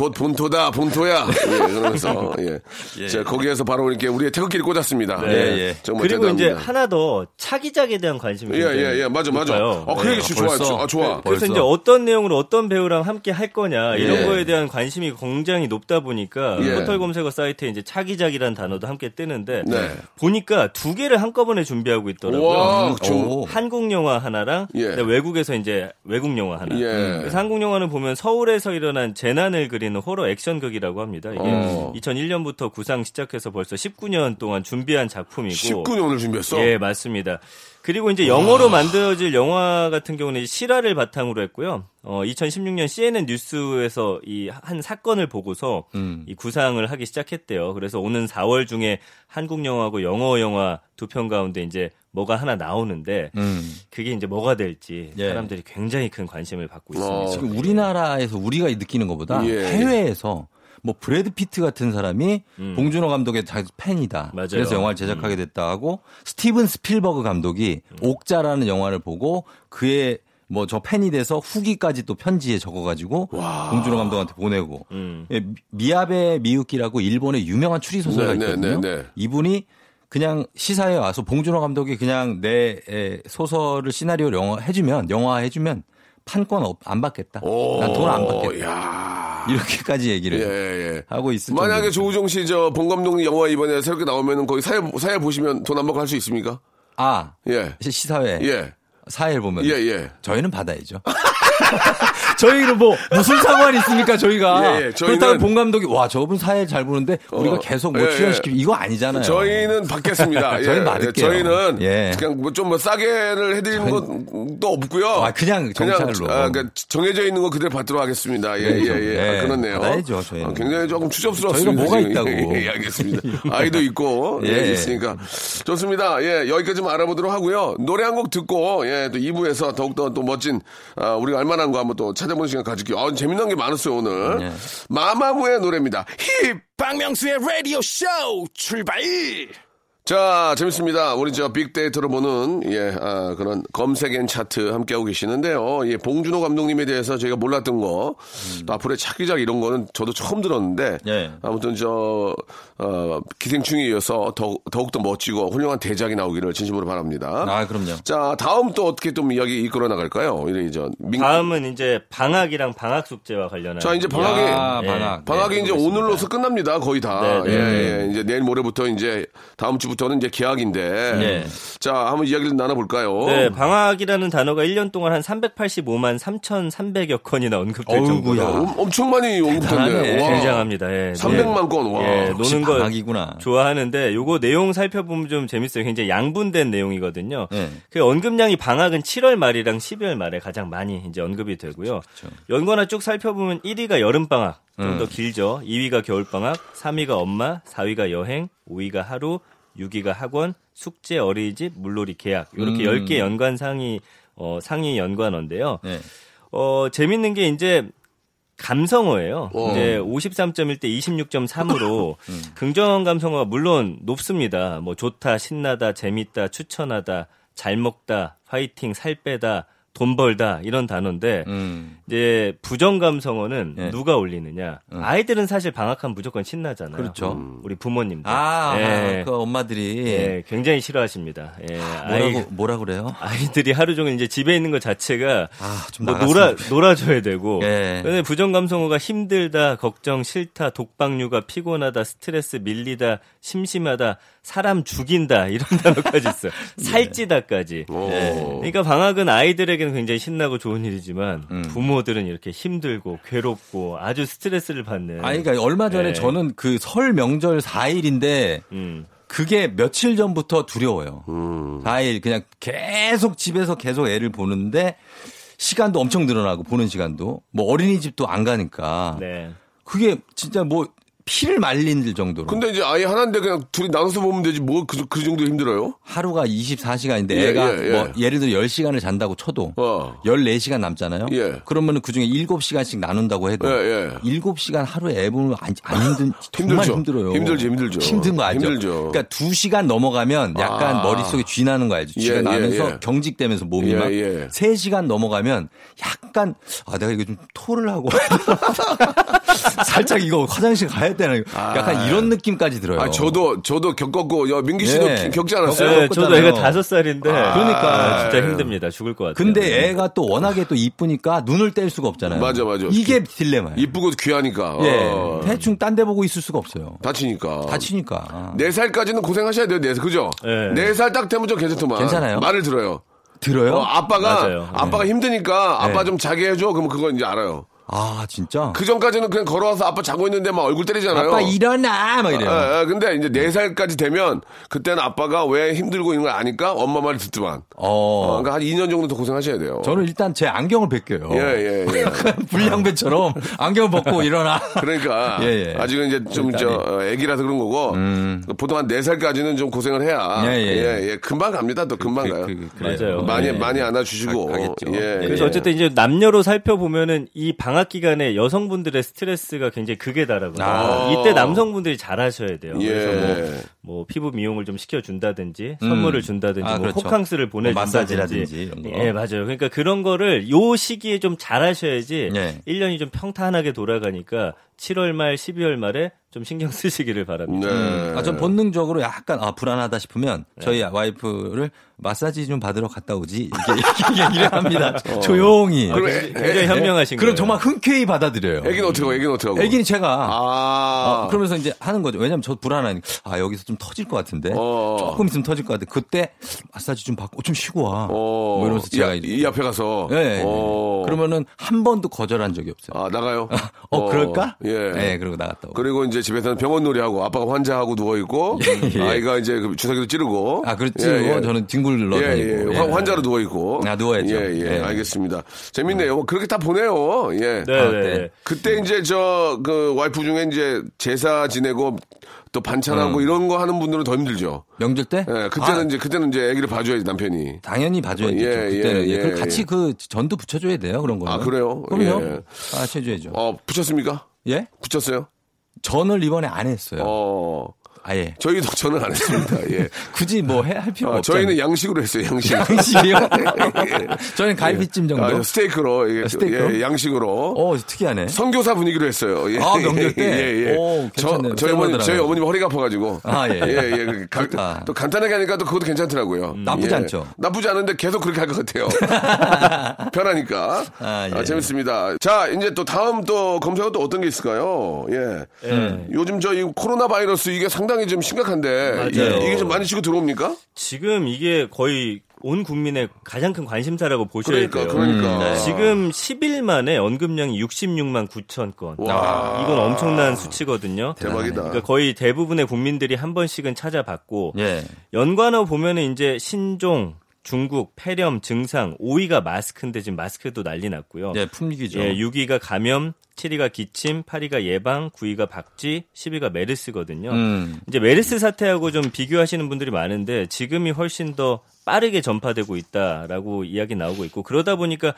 Speaker 1: 곧 본토다, 본토야. 예, 그러면서, [laughs] 예.
Speaker 3: 예.
Speaker 1: 자, 거기에서 바로 이렇게 우리의 태극기를 꽂았습니다.
Speaker 3: 네, 예.
Speaker 1: 정말
Speaker 5: 그리고 이제
Speaker 1: 대단합니다.
Speaker 5: 하나 더 차기작에 대한 관심이
Speaker 1: 예, 예, 예, 맞아, 맞아.
Speaker 5: 높아요.
Speaker 1: 어, 그
Speaker 5: 네.
Speaker 1: 얘기 좋아요.
Speaker 3: 벌써.
Speaker 1: 아, 좋아.
Speaker 5: 그래서
Speaker 3: 벌써.
Speaker 5: 이제 어떤 내용으로 어떤 배우랑 함께 할 거냐 이런
Speaker 3: 예.
Speaker 5: 거에 대한 관심이 굉장히 높다 보니까
Speaker 1: 예.
Speaker 5: 포털 검색어 사이트에 이제 차기작이라는 단어도 함께 뜨는데
Speaker 1: 네.
Speaker 5: 보니까 두 개를 한꺼번에 준비하고 있더라고요.
Speaker 1: 와, 좀,
Speaker 3: 오.
Speaker 5: 한국 영화 하나랑
Speaker 1: 예.
Speaker 5: 외국에서 이제 외국 영화 하나.
Speaker 1: 예.
Speaker 5: 그래서 한국 영화는 보면 서울에서 일어난 재난을 그 리는 호러 액션극이라고 합니다. 이게
Speaker 1: 어.
Speaker 5: 2001년부터 구상 시작해서 벌써 19년 동안 준비한 작품이고
Speaker 1: 19년을 준비했어?
Speaker 5: 예, 맞습니다. 그리고 이제 영어로 만들어질 영화 같은 경우는 실화를 바탕으로 했고요. 어, 2016년 CNN 뉴스에서 이 한 사건을 보고서
Speaker 3: 음.
Speaker 5: 이 구상을 하기 시작했대요. 그래서 오는 4월 중에 한국 영화하고 영어 영화 두 편 가운데 이제 뭐가 하나 나오는데
Speaker 3: 음.
Speaker 5: 그게 이제 뭐가 될지
Speaker 3: 예.
Speaker 5: 사람들이 굉장히 큰 관심을 받고 있습니다.
Speaker 1: 어.
Speaker 3: 지금 우리나라에서 우리가 느끼는 것보다
Speaker 1: 예.
Speaker 3: 해외에서 뭐 브래드 피트 같은 사람이 봉준호 감독의 팬이다.
Speaker 5: 음. 맞아요. 음.
Speaker 3: 그래서 영화를 제작하게 됐다 하고 스티븐 스필버그 감독이 옥자라는 영화를 보고 그의 뭐 저 팬이 돼서 후기까지 또 편지에 적어가지고 봉준호 감독한테 보내고
Speaker 5: 음.
Speaker 3: 예, 미야베 미유키라고 일본의 유명한 추리 소설가
Speaker 1: 네, 네,
Speaker 3: 있거든요.
Speaker 1: 네, 네.
Speaker 3: 이분이 그냥 시사에 와서 봉준호 감독이 그냥 내 에, 소설을 시나리오를 영화 해주면 영화 해주면 판권 없- 안 받겠다. 난 돈 안 받겠다.
Speaker 1: 야
Speaker 3: 이렇게까지 얘기를
Speaker 1: 예, 예.
Speaker 3: 하고 있을
Speaker 1: 만약에. 조우종 씨, 저, 본 감독 영화 이번에 새롭게 나오면은 거기 사회, 사회 보시면 돈 안 받고 할 수 있습니까?
Speaker 3: 아
Speaker 1: 예.
Speaker 3: 시사회
Speaker 1: 예.
Speaker 3: 사회를 보면
Speaker 1: 예, 예.
Speaker 3: 저희는 받아야죠. [laughs] 저희는 뭐 무슨 상관이 있습니까 저희가
Speaker 1: 예, 예. 저희는-
Speaker 3: 그렇다고 본 감독이 와 저분 사회 잘 보는데 우리가
Speaker 1: 어,
Speaker 3: 계속 뭐
Speaker 1: 예, 예.
Speaker 3: 출연시키고 이거 아니잖아요.
Speaker 1: 저희는 받겠습니다. [laughs] 예.
Speaker 3: 저희는 받을게요.
Speaker 1: 저희는
Speaker 3: 예.
Speaker 1: 그냥 뭐 좀 뭐 싸게를 해드리는 것도 없고요.
Speaker 3: 아, 그냥 정찰로.
Speaker 1: 아, 그러니까 정해져 있는 거 그대로 받도록 하겠습니다. 예,
Speaker 3: 그렇죠.
Speaker 1: 예, 예.
Speaker 3: 예,
Speaker 1: 아, 그렇네요.
Speaker 3: 받아야죠, 저희는.
Speaker 1: 아, 굉장히 조금 추접스럽습니다.
Speaker 3: 저희가 뭐가. 있다고.
Speaker 1: 예, [laughs] 예, 알겠습니다. 아이도 [laughs] 있고, 예,
Speaker 3: 예.
Speaker 1: 있으니까. 좋습니다. 예, 여기까지 만 알아보도록 하고요. 노래 한 곡 듣고, 예, 또 2부에서 더욱더 또 멋진, 아, 우리가 알만한 거 한번 또 찾아 보는 시간 가질게요. 아, 재미난 게 많았어요, 오늘.
Speaker 3: 예.
Speaker 1: 마마무의 노래입니다. 힙!
Speaker 6: 박명수의 라디오 쇼 출발
Speaker 1: 자, 재밌습니다. 우리 저 빅데이터로 보는 예, 아, 그런 검색 and 차트 함께하고 계시는데요. 예, 봉준호 감독님에 대해서 저희가 몰랐던 거, 또 앞으로의 차기작 이런 거는 저도 처음 들었는데,
Speaker 3: 예.
Speaker 1: 아무튼 저, 어, 기생충에 이어서 더욱, 더욱더 멋지고 훌륭한 대작이 나오기를 진심으로 바랍니다.
Speaker 3: 아 그럼요.
Speaker 1: 자, 다음 또 어떻게 좀 이야기 이끌어 나갈까요? 이래, 저, 민,
Speaker 5: 다음은 이제 방학이랑 방학 숙제와 관련한
Speaker 1: 자, 이제 방학이,
Speaker 3: 야,
Speaker 5: 예.
Speaker 3: 방학.
Speaker 1: 방학이
Speaker 3: 네,
Speaker 1: 이제. 오늘로서 끝납니다. 거의 다.
Speaker 5: 네, 네.
Speaker 1: 예, 예. 이제 내일 모레부터 이제 다음 주부터 는 이제 개학인데.
Speaker 3: 네.
Speaker 1: 자, 한번 이야기를 나눠볼까요?
Speaker 5: 네, 방학이라는 단어가 1년 동안 한 385만 3,300여 건이나 언급될. 정도로
Speaker 1: 엄- 엄청 많이 언급된데. 와.
Speaker 5: 굉장합니다. 예.
Speaker 1: 300만 건. 와.
Speaker 5: 예, 노는 거
Speaker 3: 방학이구나.
Speaker 5: 좋아하는데 요거 내용 살펴보면 좀 재밌어요. 굉장히 양분된 내용이거든요.
Speaker 3: 네.
Speaker 5: 그 언급량이 방학은 7월 말이랑 12월 말에 가장 많이 이제 언급이 되고요. 연관어 쭉 살펴보면 1위가 여름 방학 좀더 길죠. 2위가 겨울 방학, 3위가 엄마, 4위가 여행, 5위가 하루, 6위가 학원, 숙제, 어린이집, 물놀이, 계약 이렇게
Speaker 3: 음.
Speaker 5: 10개 연관 상위 어, 상위 연관어인데요.
Speaker 3: 네.
Speaker 5: 어, 재밌는 게 이제 감성어예요.
Speaker 1: 어.
Speaker 5: 이제 53점일 때 26.3으로 긍정 감성어가 물론 높습니다. 뭐 좋다, 신나다, 재밌다, 추천하다, 잘 먹다, 화이팅, 살 빼다, 돈 벌다 이런 단어인데
Speaker 3: 음.
Speaker 5: 이제 부정 감성어는
Speaker 3: 예.
Speaker 5: 누가 올리느냐? 아이들은 사실 방학하면 무조건 신나잖아요.
Speaker 3: 그렇죠.
Speaker 5: 음, 우리 부모님들.
Speaker 3: 아,
Speaker 5: 예.
Speaker 3: 그 엄마들이
Speaker 5: 예, 굉장히 싫어하십니다. 예,
Speaker 3: 뭐라고
Speaker 5: 아이,
Speaker 3: 뭐라 그래요?
Speaker 5: 아이들이 하루 종일 이제 집에 있는 것 자체가
Speaker 3: 아,
Speaker 5: 좀뭐 놀아 놀아줘야 되고.
Speaker 3: 예.
Speaker 5: 근데 부정 감성어가 힘들다, 걱정, 싫다, 독박육아, 피곤하다, 스트레스 밀리다, 심심하다, 사람 죽인다 이런 [laughs] 단어까지 있어요. 살찌다까지.
Speaker 1: 오.
Speaker 5: 그러니까 방학은 아이들에게는 굉장히 신나고 좋은 일이지만
Speaker 3: 음.
Speaker 5: 부모들은 이렇게 힘들고 괴롭고 아주 스트레스를 받는.
Speaker 3: 아니, 그러니까 얼마 전에
Speaker 5: 예.
Speaker 3: 저는 그 설 명절 4일인데
Speaker 5: 음.
Speaker 3: 그게 며칠 전부터 두려워요.
Speaker 1: 음.
Speaker 3: 4일 그냥 계속 집에서 계속 애를 보는데 시간도 엄청 늘어나고 보는 시간도 뭐 어린이집도 안 가니까
Speaker 5: 네.
Speaker 3: 그게 진짜 뭐 피를 말릴 정도로
Speaker 1: 근데 이제 아이 하나인데 그냥 둘이 나눠서 보면 되지 뭐 그 그 정도 힘들어요?
Speaker 3: 하루가 24시간인데
Speaker 1: 예,
Speaker 3: 애가
Speaker 1: 예, 예.
Speaker 3: 뭐 예를 들어 10시간을 잔다고 쳐도
Speaker 1: 어.
Speaker 3: 14시간 남잖아요.
Speaker 1: 예.
Speaker 3: 그러면 그중에 7시간씩 나눈다고 해도
Speaker 1: 예, 예.
Speaker 3: 7시간 하루에 애 보면 안, 안 힘든 정말 [laughs]
Speaker 1: 힘들죠.
Speaker 3: 힘들어요.
Speaker 1: 힘들죠, 힘들죠.
Speaker 3: 힘든 거 알죠?
Speaker 1: 힘들죠.
Speaker 3: 그러니까 2시간 넘어가면 약간
Speaker 1: 아.
Speaker 3: 머릿속에 쥐 나는 거 알죠? 쥐가
Speaker 1: 예, 예,
Speaker 3: 나면서
Speaker 1: 예.
Speaker 3: 경직되면서 몸이
Speaker 1: 예,
Speaker 3: 막
Speaker 1: 예.
Speaker 3: 3시간 넘어가면 약간 아 내가 이거 좀 토를 하고 [laughs] [laughs] 살짝 이거 화장실 가야 되나 약간 이런 느낌까지 들어요.
Speaker 1: 아 저도 저도 겪었고 야 민기 씨도
Speaker 3: 예.
Speaker 1: 겪지 않았어요?
Speaker 3: 겪었-
Speaker 5: 네, 저도. 애가 다섯 살인데.
Speaker 3: 그러니까.
Speaker 5: 진짜 힘듭니다. 죽을 것 같아요.
Speaker 3: 근데 애가 또 워낙에 또 이쁘니까 눈을 뗄 수가 없잖아요.
Speaker 1: 맞아, 맞아.
Speaker 3: 이게 딜레마예요.
Speaker 1: 이쁘고 귀하니까
Speaker 3: 예.
Speaker 1: 어.
Speaker 3: 대충 딴 데 보고 있을 수가 없어요.
Speaker 1: 다치니까.
Speaker 3: 다치니까.
Speaker 1: 네 살까지는 고생하셔야 돼요. 네 살. 그죠?
Speaker 5: 네.
Speaker 1: 네살딱 되면 좀 괜찮더만.
Speaker 3: 괜찮아요?
Speaker 1: 말을 들어요.
Speaker 3: 들어요?
Speaker 1: 어, 아빠가
Speaker 5: 맞아요.
Speaker 1: 아빠가 힘드니까 아빠
Speaker 3: 네.
Speaker 1: 좀 자게 해줘. 그러면 그건 이제 알아요.
Speaker 3: 아, 진짜?
Speaker 1: 그 전까지는 그냥 걸어와서 아빠 자고 있는데 막 얼굴 때리잖아요.
Speaker 3: 아빠 일어나! 막 이래요.
Speaker 1: 예, 예. 근데 이제 네 살까지 되면 그때는 아빠가 왜 힘들고 있는 걸 아니까 엄마 말을 듣더만. 어,
Speaker 3: 어.
Speaker 1: 그러니까 한 2년 정도 더 고생하셔야 돼요.
Speaker 3: 저는 일단 제 안경을 벗겨요.
Speaker 1: 예, 예, 예. [laughs]
Speaker 3: 불량배처럼 안경을 벗고 일어나.
Speaker 1: 그러니까 [laughs]
Speaker 3: 예, 예.
Speaker 1: 아직은 이제 좀 저. 애기라서 그런 거고
Speaker 3: 음.
Speaker 1: 보통 한 4 살까지는 좀 고생을 해야
Speaker 3: 예, 예.
Speaker 1: 예, 예. 금방 갑니다. 또 금방 가요.
Speaker 3: 그, 그.
Speaker 5: 맞아요.
Speaker 1: 많이
Speaker 3: 예.
Speaker 1: 많이 안아 주시고
Speaker 3: 가-.
Speaker 1: 예.
Speaker 5: 그래서
Speaker 1: 예.
Speaker 5: 어쨌든 이제 남녀로 살펴보면은 이 방학 기간에 여성분들의 스트레스가 굉장히 극에 달하거든요.
Speaker 3: 아.
Speaker 5: 이때 남성분들이 잘 하셔야 돼요.
Speaker 1: 예.
Speaker 5: 그래서 뭐, 뭐 피부 미용을 좀 시켜 준다든지 선물을 준다든지
Speaker 3: 아,
Speaker 5: 뭐
Speaker 3: 그렇죠.
Speaker 5: 호캉스를
Speaker 3: 뭐
Speaker 5: 보내 준다든지
Speaker 3: 마사지라든지 이런 거.
Speaker 5: 예 맞아요. 그러니까 그런 거를 요 시기에 좀 잘 하셔야지
Speaker 3: 예.
Speaker 5: 1년이 좀 평탄하게 돌아가니까 7월 말 12월 말에 좀 신경 [laughs] 쓰시기를 바랍니다.
Speaker 1: 네.
Speaker 3: 아, 전 본능적으로 약간 아, 불안하다 싶으면 저희 와이프를 마사지 좀 받으러 갔다 오지. 이게, 이게 이래 합니다. 조용히.
Speaker 1: 그럼
Speaker 5: 아,
Speaker 1: 애-
Speaker 5: 굉장히 현명하신
Speaker 3: 그럼
Speaker 5: 거예요.
Speaker 3: 정말 흔쾌히 받아들여요.
Speaker 1: 애기는 어떻게 하고 애기는 어떻게 하고?
Speaker 3: 애기는 제가
Speaker 1: 아.
Speaker 3: 어, 그러면서 이제 하는 거죠. 왜냐면 저 불안하니까 아 여기서 좀 터질 것 같은데
Speaker 1: 어.
Speaker 3: 조금 있으면 터질 것 같아. 그때 마사지 좀 받고 좀 쉬고 와.
Speaker 1: 어.
Speaker 3: 뭐 이러면서 제가
Speaker 1: 이,
Speaker 3: 이제
Speaker 1: 이 앞에 가서
Speaker 3: 예, 예, 예.
Speaker 1: 어.
Speaker 3: 그러면은 한 번도 거절한 적이 없어요.
Speaker 1: 아, 나가요? [laughs]
Speaker 3: 어, 그럴까?
Speaker 1: 예.
Speaker 3: 네, 그러고 나갔다 오고.
Speaker 1: 그리고 이제 집에서는 병원 놀이하고 아빠가 환자하고 누워 있고 [laughs]
Speaker 3: 예.
Speaker 1: 아이가 이제 그 주사기도 찌르고
Speaker 3: 아, 그렇지. 뭐 저는 뒹굴 러
Speaker 1: 예,
Speaker 3: 다니고.
Speaker 1: 예. 환- 환자로 누워 있고.
Speaker 3: 아, 누워야죠.
Speaker 1: 예, 예.
Speaker 3: 예.
Speaker 1: 알겠습니다. 재밌네요. 그렇게 다 보내요. 예.
Speaker 5: 네,
Speaker 3: 아,
Speaker 5: 네.
Speaker 3: 네.
Speaker 1: 그때 이제 저 그 와이프 중에 이제 제사 지내고 또 반찬하고 이런 거 하는 분들은 더 힘들죠.
Speaker 3: 명절 때?
Speaker 1: 예, 그때는
Speaker 3: 아,
Speaker 1: 이제 그때는 이제 아기를 봐줘야지 남편이.
Speaker 3: 당연히 봐줘야죠.
Speaker 1: 예,
Speaker 3: 그때는
Speaker 1: 예,
Speaker 3: 예,
Speaker 1: 예,
Speaker 3: 같이
Speaker 1: 예.
Speaker 3: 그 전도 붙여줘야 돼요. 그런 거는.
Speaker 1: 아, 그래요?
Speaker 3: 그럼요.
Speaker 1: 예.
Speaker 3: 아, 해줘야죠.
Speaker 1: 어 붙였습니까?
Speaker 3: 예?
Speaker 1: 붙였어요?
Speaker 3: 전을 이번에 안 했어요.
Speaker 1: 어
Speaker 3: 아 예.
Speaker 1: 저희도 저는 안 했습니다. 예. [laughs]
Speaker 3: 굳이 뭐 해 할 필요가
Speaker 1: 아,
Speaker 3: 없잖아요.
Speaker 1: 저희는 양식으로 했어요. 양식. [laughs]
Speaker 3: 양식이요? [laughs]
Speaker 1: 예.
Speaker 3: 저는 갈비찜 정도.
Speaker 1: 아, 스테이크로, 예,
Speaker 3: 아, 스테이크로?
Speaker 1: 예, 양식으로.
Speaker 3: 어, 특이하네.
Speaker 1: 선교사 분위기로 했어요. 예.
Speaker 3: 아, 명절 때?
Speaker 1: 예, 예.
Speaker 3: 오,
Speaker 1: 저,
Speaker 3: 괜찮네요.
Speaker 1: 저희 어머니, 저희. 어머님 허리가 아파가지고.
Speaker 3: 아, 예.
Speaker 1: 예, 예. 그 가-
Speaker 3: 좋다.
Speaker 1: 또 간단하게 하니까 또 그것도 괜찮더라고요.
Speaker 3: 나쁘지
Speaker 1: 예.
Speaker 3: 않죠?
Speaker 1: 나쁘지 않은데 계속 그렇게 할 것 같아요. 편하니까.
Speaker 3: 아,
Speaker 1: 아,
Speaker 3: 예.
Speaker 1: 재밌습니다. 자, 이제 또 다음 또 검색어 또 어떤 게 있을까요? 예.
Speaker 5: 예.
Speaker 1: 요즘 저 이 코로나 바이러스 이게 상당히 좀 심각한데.
Speaker 5: 맞아요.
Speaker 1: 이게, 이게 좀 많이 치고 들어옵니까?
Speaker 5: 지금 이게 거의 온 국민의 가장 큰 관심사라고 보셔야
Speaker 1: 그러니까,
Speaker 5: 돼요.
Speaker 1: 그러니까.
Speaker 5: 지금 10일 만에 언급량이 66만 9천 건.
Speaker 1: 와.
Speaker 5: 이건 엄청난 수치거든요.
Speaker 1: 대박이다.
Speaker 5: 그러니까 거의 대부분의 국민들이 한 번씩은 찾아봤고
Speaker 3: 예.
Speaker 5: 연관어 보면은 이제 신종, 중국, 폐렴, 증상, 5위가 마스크인데 지금 마스크도 난리 났고요.
Speaker 3: 예, 품위기죠.
Speaker 5: 예, 6위가 감염, 7위가 기침, 8위가 예방, 9위가 박쥐, 10위가 메르스거든요.
Speaker 3: 음.
Speaker 5: 이제 메르스 사태하고 좀 비교하시는 분들이 많은데 지금이 훨씬 더 빠르게 전파되고 있다라고 이야기 나오고 있고 그러다 보니까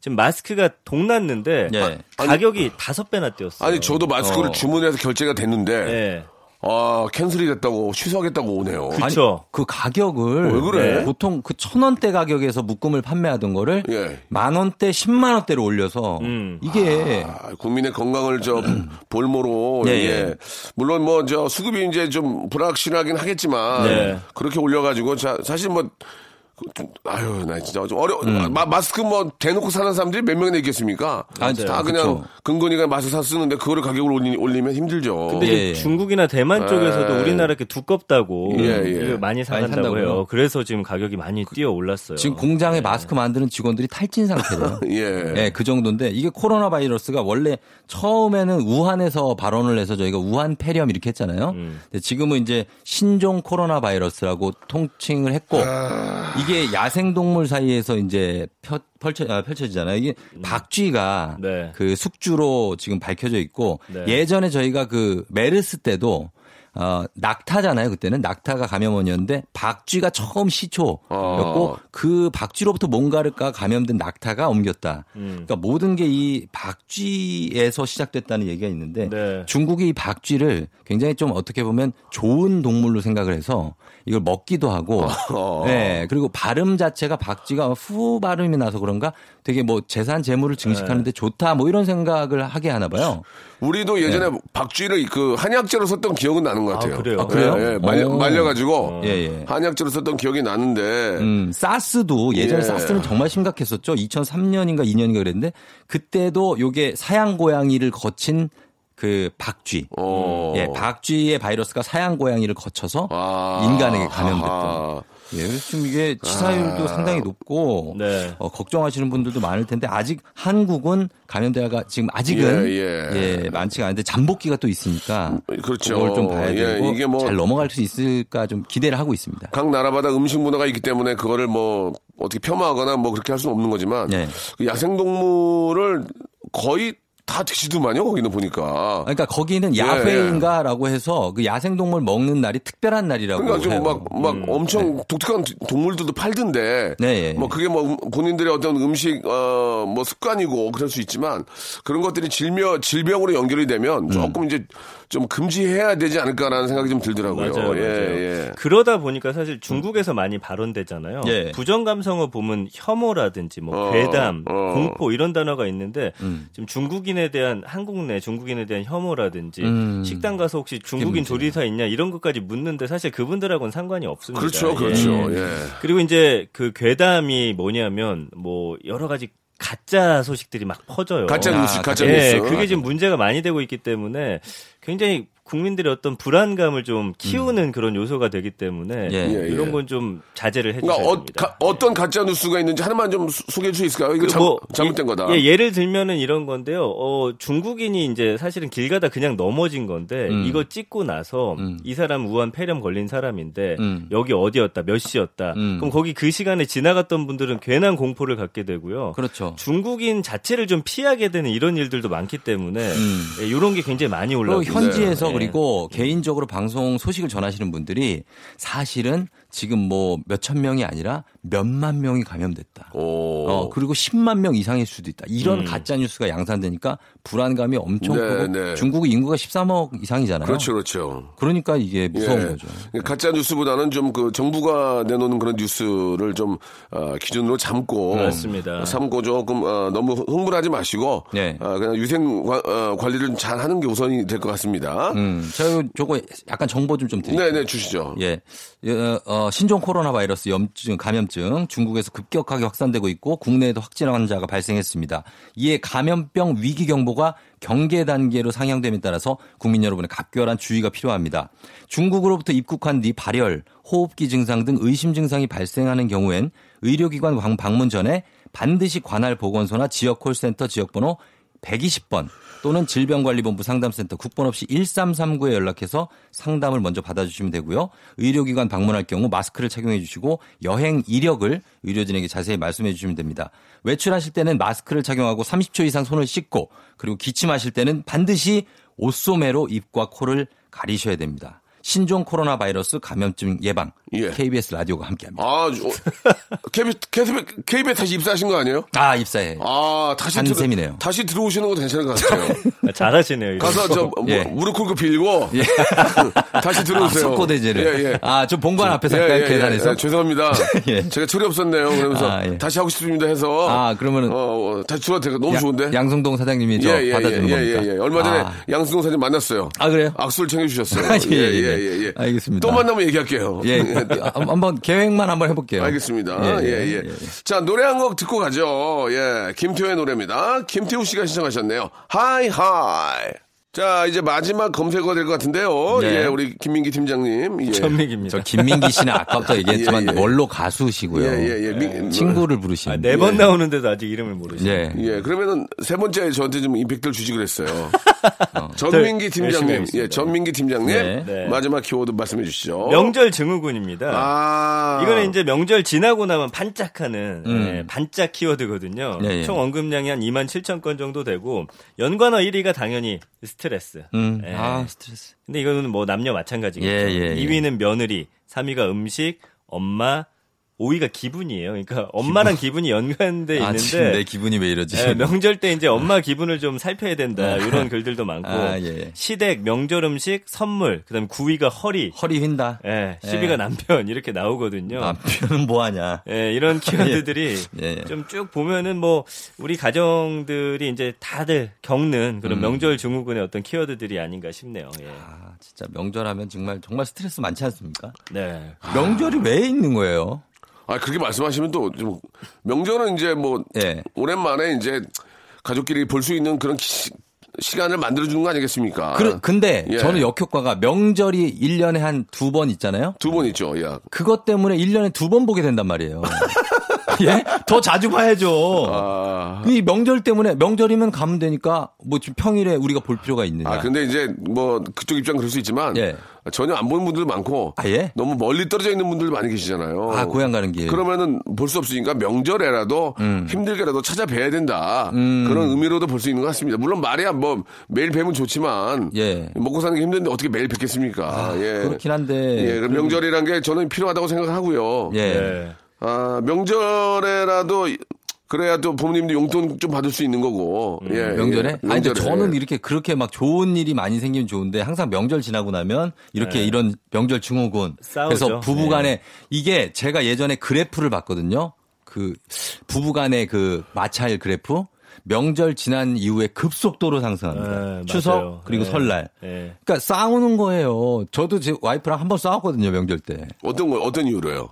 Speaker 5: 지금 마스크가 동났는데
Speaker 3: 예.
Speaker 5: 가격이 다섯 배나 뛰었어요.
Speaker 1: 아니, 저도 마스크를
Speaker 3: 어.
Speaker 1: 주문해서 결제가 됐는데.
Speaker 5: 예.
Speaker 1: 아 캔슬이 됐다고 취소하겠다고 오네요.
Speaker 5: 그렇죠.
Speaker 3: 그 가격을
Speaker 1: 왜 그래?
Speaker 3: 네, 보통 그 천 원대 가격에서 묶음을 판매하던 거를
Speaker 1: 예.
Speaker 3: 만 원대, 십만 원대로 올려서
Speaker 5: 음.
Speaker 3: 이게
Speaker 1: 아, 국민의 건강을 저 볼모로
Speaker 3: 예,
Speaker 1: 예,
Speaker 3: 예.
Speaker 1: 물론 뭐 저 수급이 이제 좀 불확실하긴 하겠지만
Speaker 5: 네.
Speaker 1: 그렇게 올려가지고 자, 사실 뭐그 좀, 아유, 나 진짜 좀 어려.
Speaker 3: 음.
Speaker 1: 마, 마스크 뭐 대놓고 사는 사람들이 몇 명이나 있겠습니까?
Speaker 3: 아,
Speaker 1: 다
Speaker 3: 그쵸.
Speaker 1: 그냥 근근이가 마스크 사 쓰는데 그거를 가격을 올리, 올리면 힘들죠.
Speaker 5: 근데
Speaker 3: 예,
Speaker 5: 이제
Speaker 3: 예.
Speaker 5: 중국이나 대만 쪽에서도
Speaker 1: 예.
Speaker 5: 우리나라 이렇게 두껍다고
Speaker 1: 예, 예.
Speaker 5: 많이 사간다고? 해요. 그래서 지금 가격이 많이 뛰어 올랐어요.
Speaker 3: 지금 공장에 마스크 만드는 직원들이 탈진 상태래요. [laughs]
Speaker 1: 예.
Speaker 3: 네, 그 정도인데 이게 코로나 바이러스가 원래 처음에는 우한에서 발원을 해서 저희가 우한 폐렴 이렇게 했잖아요.
Speaker 5: 음.
Speaker 3: 근데 지금은 이제 신종 코로나 바이러스라고 통칭을 했고
Speaker 1: 아.
Speaker 3: 이게 야생 동물 사이에서 이제 펴, 펼쳐, 아, 펼쳐지잖아요. 이게 박쥐가
Speaker 5: 음. 네.
Speaker 3: 그 숙주로 지금 밝혀져 있고
Speaker 5: 네.
Speaker 3: 예전에 저희가 그 메르스 때도 어, 낙타잖아요. 그때는 낙타가 감염원이었는데 박쥐가 처음 시초였고
Speaker 1: 어.
Speaker 3: 그 박쥐로부터 뭔가가 감염된 낙타가 옮겼다.
Speaker 5: 음.
Speaker 3: 그러니까 모든 게 이 박쥐에서 시작됐다는 얘기가 있는데
Speaker 5: 네.
Speaker 3: 중국이 이 박쥐를 굉장히 좀 어떻게 보면 좋은 동물로 생각을 해서 이걸 먹기도 하고 [laughs]
Speaker 1: 어.
Speaker 3: 네 그리고 발음 자체가 박쥐가 후 발음이 나서 그런가 되게 뭐 재산 재물을 증식하는데 좋다 뭐 이런 생각을 하게 하나 봐요.
Speaker 1: 우리도 예전에 박쥐를 그 한약재로 썼던 기억은 나는 것 같아요.
Speaker 5: 아, 그래요?
Speaker 3: 아, 그래요?
Speaker 1: 예, 예. 말려,
Speaker 3: 오.
Speaker 1: 말려가지고
Speaker 3: 예, 예.
Speaker 1: 한약재로 썼던 기억이 나는데
Speaker 3: 음, 사스도 예전에
Speaker 1: 예.
Speaker 3: 사스는 정말 심각했었죠. 2003년인가 2년인가 그랬는데 그때도 요게 사양 고양이를 거친 그 박쥐.
Speaker 1: 어.
Speaker 3: 예, 박쥐의 바이러스가 사양 고양이를 거쳐서
Speaker 1: 아.
Speaker 3: 인간에게 감염됐던.
Speaker 1: 아하.
Speaker 3: 예, 그래서 지금 이게 치사율도 상당히 높고
Speaker 5: 네.
Speaker 3: 어, 걱정하시는 분들도 많을 텐데 아직 한국은 감염대가 지금 아직은
Speaker 1: 예, 예.
Speaker 3: 많지가 않은데 잠복기가 또 있으니까
Speaker 1: 그렇죠.
Speaker 3: 그걸 좀 봐야
Speaker 1: 예,
Speaker 3: 되고
Speaker 1: 이게 뭐-
Speaker 3: 잘 넘어갈 수 있을까 좀 기대를 하고 있습니다.
Speaker 1: 각 나라마다 음식 문화가 있기 때문에 그거를 뭐 어떻게 폄하하거나 뭐 그렇게 할 수는 없는 거지만
Speaker 3: 네.
Speaker 1: 그 야생동물을 거의 다 드시더만요 거기는 보니까.
Speaker 3: 그러니까 거기는
Speaker 1: 예,
Speaker 3: 야회인가라고 해서 그 야생 동물 먹는 날이 특별한 날이라고
Speaker 1: 그러니까. 좀 막막 엄청 독특한 동물들도 팔던데.
Speaker 3: 네, 예,
Speaker 1: 뭐 그게 뭐 음- 본인들의 어떤 음식 어뭐 습관이고 그럴 수 있지만 그런 것들이 질병 질병으로 연결이 되면 조금 이제 좀 금지해야 되지 않을까라는 생각이 좀 들더라고요.
Speaker 5: 맞아요, 맞아요.
Speaker 1: 예, 예.
Speaker 5: 그러다 보니까 사실 중국에서 많이 발언되잖아요.
Speaker 3: 예.
Speaker 5: 부정 감성어 보면 혐오라든지 뭐
Speaker 1: 어,
Speaker 5: 괴담,
Speaker 1: 어.
Speaker 5: 공포 이런 단어가 있는데
Speaker 3: 음.
Speaker 5: 지금 중국인에 대한 한국 내 중국인에 대한 혐오라든지
Speaker 3: 음.
Speaker 5: 식당 가서 혹시 중국인. 조리사 있냐 이런 것까지 묻는데 사실 그분들하고는 상관이 없습니다.
Speaker 1: 그렇죠,
Speaker 5: 예.
Speaker 1: 그렇죠.
Speaker 3: 음.
Speaker 1: 예.
Speaker 5: 그리고 이제 그 괴담이 뭐냐면 뭐 여러 가지 가짜 소식들이 막 퍼져요.
Speaker 1: 가짜
Speaker 3: 아,
Speaker 1: 뉴스, 가짜
Speaker 5: 예,
Speaker 1: 뉴스.
Speaker 5: 그게 지금 문제가 많이 되고 있기 때문에 굉장히 국민들의 어떤 불안감을 좀 키우는 그런 요소가 되기 때문에
Speaker 3: 예.
Speaker 1: 예,
Speaker 5: 이런
Speaker 1: 예.
Speaker 5: 건좀 자제를 해주셔야
Speaker 1: 그러니까 어,
Speaker 5: 됩니다.
Speaker 1: 떤 가짜 뉴스가 있는지 하나만 좀 수- 소개해 줄 수 있을까요? 이거
Speaker 5: 그
Speaker 1: 잘,
Speaker 5: 뭐,
Speaker 1: 잘못된
Speaker 5: 예,
Speaker 1: 거다.
Speaker 5: 예, 예를 들면은 이런 건데요. 어, 중국인이 이제 사실은 길 가다 그냥 넘어진 건데
Speaker 3: 음.
Speaker 5: 이거 찍고 나서
Speaker 3: 음.
Speaker 5: 이 사람 우한 폐렴 걸린 사람인데
Speaker 3: 음.
Speaker 5: 여기 어디였다, 몇 시였다.
Speaker 3: 음.
Speaker 5: 그럼 거기 그 시간에 지나갔던 분들은 괜한 공포를 갖게 되고요.
Speaker 3: 그렇죠.
Speaker 5: 중국인 자체를 좀 피하게 되는 이런 일들도 많기 때문에
Speaker 3: 음.
Speaker 5: 예, 이런 게 굉장히 많이 올라오고
Speaker 3: 현지에서.
Speaker 5: 예.
Speaker 3: 그리고 개인적으로 방송 소식을 전하시는 분들이 사실은 지금 뭐 몇천 명이 아니라 몇만 명이 감염됐다.
Speaker 1: 오.
Speaker 3: 어, 그리고 10만 명 이상일 수도 있다. 이런
Speaker 5: 음.
Speaker 3: 가짜 뉴스가 양산되니까 불안감이 엄청
Speaker 1: 네,
Speaker 3: 크고
Speaker 1: 네.
Speaker 3: 중국 인구가 13억 이상이잖아요.
Speaker 1: 그렇죠, 그렇죠.
Speaker 3: 그러니까 이게 무서운
Speaker 1: 예.
Speaker 3: 거죠.
Speaker 1: 가짜 뉴스보다는 좀 그 정부가 내놓는 그런 뉴스를 좀 어, 기준으로 삼고
Speaker 5: 맞습니다.
Speaker 1: 삼고 조금 어, 너무 흥분하지 마시고
Speaker 3: 네.
Speaker 1: 어, 그냥 위생 관- 어, 관리를 잘 하는 게 우선이 될 것 같습니다.
Speaker 3: 음, 제가 저거 약간 정보 좀 좀 드릴게요.
Speaker 1: 네, 네, 주시죠.
Speaker 3: 예. 어, 어, 신종 코로나 바이러스 염증, 감염증 중국에서 급격하게 확산되고 있고 국내에도 확진 환자가 발생했습니다. 이에 감염병 위기 경보가 경계 단계로 상향됨에 따라서 국민 여러분의 각별한 주의가 필요합니다. 중국으로부터 입국한 뒤 발열, 호흡기 증상 등 의심 증상이 발생하는 경우엔 의료기관 방- 방문 전에 반드시 관할 보건소나 지역 콜센터 지역번호 120번 또는 질병관리본부 상담센터 국번 없이 1339에 연락해서 상담을 먼저 받아주시면 되고요. 의료기관 방문할 경우 마스크를 착용해 주시고 여행 이력을 의료진에게 자세히 말씀해 주시면 됩니다. 외출하실 때는 마스크를 착용하고 30초 이상 손을 씻고 그리고 기침하실 때는 반드시 옷소매로 입과 코를 가리셔야 됩니다. 신종 코로나 바이러스 감염증 예방
Speaker 1: 예.
Speaker 3: KBS 라디오가 함께합니다.
Speaker 1: 아, 저, KBS, KBS, KBS 다시 입사하신 거 아니에요?
Speaker 3: 아, 입사해.
Speaker 1: 아, 다시
Speaker 3: 한
Speaker 1: 들어-
Speaker 3: 셈이네요.
Speaker 1: 다시 들어오시는 것도 괜찮은 것 같아요. [laughs]
Speaker 5: 잘하시네요.
Speaker 1: 가서
Speaker 5: 거.
Speaker 1: 저 뭐,
Speaker 3: 예.
Speaker 1: 무릎 꿇고 빌고 [laughs] 다시
Speaker 3: 아,
Speaker 1: 들어오세요.
Speaker 3: 석고대제를.
Speaker 1: 예, 예.
Speaker 3: 아, 좀 본관 앞에서 할까요? 계단에서?
Speaker 1: 예, 죄송합니다. [laughs]
Speaker 3: 예.
Speaker 1: 제가 철이 없었네요. 그러면서
Speaker 3: 아, 예.
Speaker 1: 다시 하고 싶습니다 해서
Speaker 3: 아, 그러면은
Speaker 1: 어, 어, 다시 들어도 되고 너무
Speaker 3: 야-
Speaker 1: 좋은데.
Speaker 3: 양성동 사장님이 저
Speaker 1: 예, 예,
Speaker 3: 받아주는
Speaker 1: 예,
Speaker 3: 겁니까?
Speaker 1: 예, 예. 얼마 전에
Speaker 3: 아.
Speaker 1: 양승동 사장님 만났어요.
Speaker 3: 아, 그래요?
Speaker 1: 악수를 챙겨 주셨어요.
Speaker 3: 아, 예, 예, 예. 알겠습니다.
Speaker 1: 또 만나면 얘기할게요.
Speaker 3: 예, 아, 한번 계획만 한번 해볼게요.
Speaker 1: 알겠습니다. 예, 예. 자, 노래 한 곡 듣고 가죠. 예, 김태우의 노래입니다. 김태우 씨가 신청하셨네요. High, High. 자, 이제 마지막 검색어가 될것 같은데요.
Speaker 3: 네.
Speaker 1: 예, 우리 김민기 팀장님. 예.
Speaker 5: 전민기입니다.
Speaker 3: 저 김민기 씨는 아까부터 [laughs] 얘기했지만
Speaker 1: 예, 예.
Speaker 3: 원로 가수시고요.
Speaker 1: 예, 예, 예. 민-
Speaker 3: 친구를 부르시는.
Speaker 5: 네번 나오는데도 아직 이름을 모르시네.
Speaker 3: 예.
Speaker 1: 예, 그러면은 세 번째 저한테 좀 임팩트를 주지 그랬어요. [laughs] 전민기
Speaker 5: 저 열심히
Speaker 1: 팀장님. 예, 전민기 팀장님,
Speaker 3: 네.
Speaker 5: 네.
Speaker 1: 마지막 키워드 말씀해 주시죠.
Speaker 5: 명절 증후군입니다.
Speaker 1: 아,
Speaker 5: 이거는 이제 명절 지나고 나면 반짝하는
Speaker 3: 음.
Speaker 5: 예, 반짝 키워드거든요.
Speaker 3: 예, 예.
Speaker 5: 총 언급량이 한 2만 7천 건 정도 되고 연관어 1위가 당연히 스트 레스.
Speaker 3: 음.
Speaker 5: 예.
Speaker 3: 아, 스트레스.
Speaker 5: 근데 이거는 뭐 남녀 마찬가지겠죠.
Speaker 3: 예, 예, 예.
Speaker 5: 2위는 며느리, 3위가 음식, 엄마, 5위가 기분이에요. 그러니까 엄마랑 기분 이 연관돼
Speaker 3: 아, 지금 내
Speaker 5: 있는데
Speaker 3: 기분이 왜 이러지?
Speaker 5: 예, 명절 때 이제 엄마 기분을 좀 살펴야 된다. 이런 글들도 많고
Speaker 3: 아, 예.
Speaker 5: 시댁, 명절 음식, 선물, 그다음에 9위가 허리,
Speaker 3: 허리 휜다.
Speaker 5: 예, 10위가
Speaker 3: 예.
Speaker 5: 남편 이렇게 나오거든요.
Speaker 3: 남편은 뭐 하냐?
Speaker 5: 예, 이런 키워드들이 [laughs]
Speaker 3: 예, 예.
Speaker 5: 좀쭉 보면은 뭐 우리 가정들이 이제 다들 겪는 그런 명절 증후군의 어떤 키워드들이 아닌가 싶네요. 예.
Speaker 3: 아, 진짜 명절하면 정말 정말 스트레스 많지 않습니까?
Speaker 5: 네.
Speaker 3: 명절이 왜 있는 거예요?
Speaker 1: 아, 그렇게 말씀하시면 또 좀 명절은 이제 뭐
Speaker 3: 예.
Speaker 1: 오랜만에 이제 가족끼리 볼 수 있는 그런 시, 시간을 만들어주는 거 아니겠습니까?
Speaker 3: 그, 근데
Speaker 1: 예.
Speaker 3: 저는 역효과가 명절이 1년에 한 두 번 있잖아요?
Speaker 1: 두 번 있죠, 야.
Speaker 3: 그것 때문에 1년에 두 번 보게 된단 말이에요. [laughs] 예? 더 자주 봐야죠.
Speaker 1: 아,
Speaker 3: 이 명절 때문에 명절이면 가면 되니까 뭐 지금 평일에 우리가 볼 필요가 있느냐.
Speaker 1: 아, 근데 이제 뭐 그쪽 입장 그럴 수 있지만
Speaker 3: 예.
Speaker 1: 전혀 안 보는 분들 많고
Speaker 3: 아, 예?
Speaker 1: 너무 멀리 떨어져 있는 분들 많이 계시잖아요.
Speaker 3: 아, 고향 가는 길.
Speaker 1: 그러면은 볼 수 없으니까 명절에라도 힘들게라도 찾아뵈야 된다.
Speaker 3: 음.
Speaker 1: 그런 의미로도 볼 수 있는 것 같습니다. 물론 말이야 뭐 매일 뵈면 좋지만
Speaker 3: 예.
Speaker 1: 먹고 사는 게 힘든데 어떻게 매일 뵙겠습니까? 예.
Speaker 3: 그렇긴 한데.
Speaker 1: 예, 그럼 명절이란 게 저는 필요하다고 생각하고요.
Speaker 3: 예.
Speaker 5: 네.
Speaker 1: 아, 명절에라도 그래야 또 부모님도 용돈 좀 받을 수 있는 거고. 예.
Speaker 3: 음, 명절에?
Speaker 1: 예,
Speaker 3: 아니, 근데
Speaker 1: 명절에.
Speaker 3: 저는 이렇게 그렇게 막 좋은 일이 많이 생기면 좋은데 항상 명절 지나고 나면 이렇게 이런 명절 증후군.
Speaker 5: 싸우죠.
Speaker 3: 그래서 부부 간에
Speaker 5: 네.
Speaker 3: 이게 제가 예전에 그래프를 봤거든요. 그 부부 간의 그 마찰 그래프. 명절 지난 이후에 급속도로 상승합니다.
Speaker 5: 네,
Speaker 3: 추석
Speaker 5: 맞아요.
Speaker 3: 그리고
Speaker 5: 네.
Speaker 3: 설날.
Speaker 5: 네.
Speaker 3: 그러니까 싸우는 거예요. 저도 제 와이프랑 한 번 싸웠거든요, 명절 때.
Speaker 1: 어떤 거, 어떤 이유로요?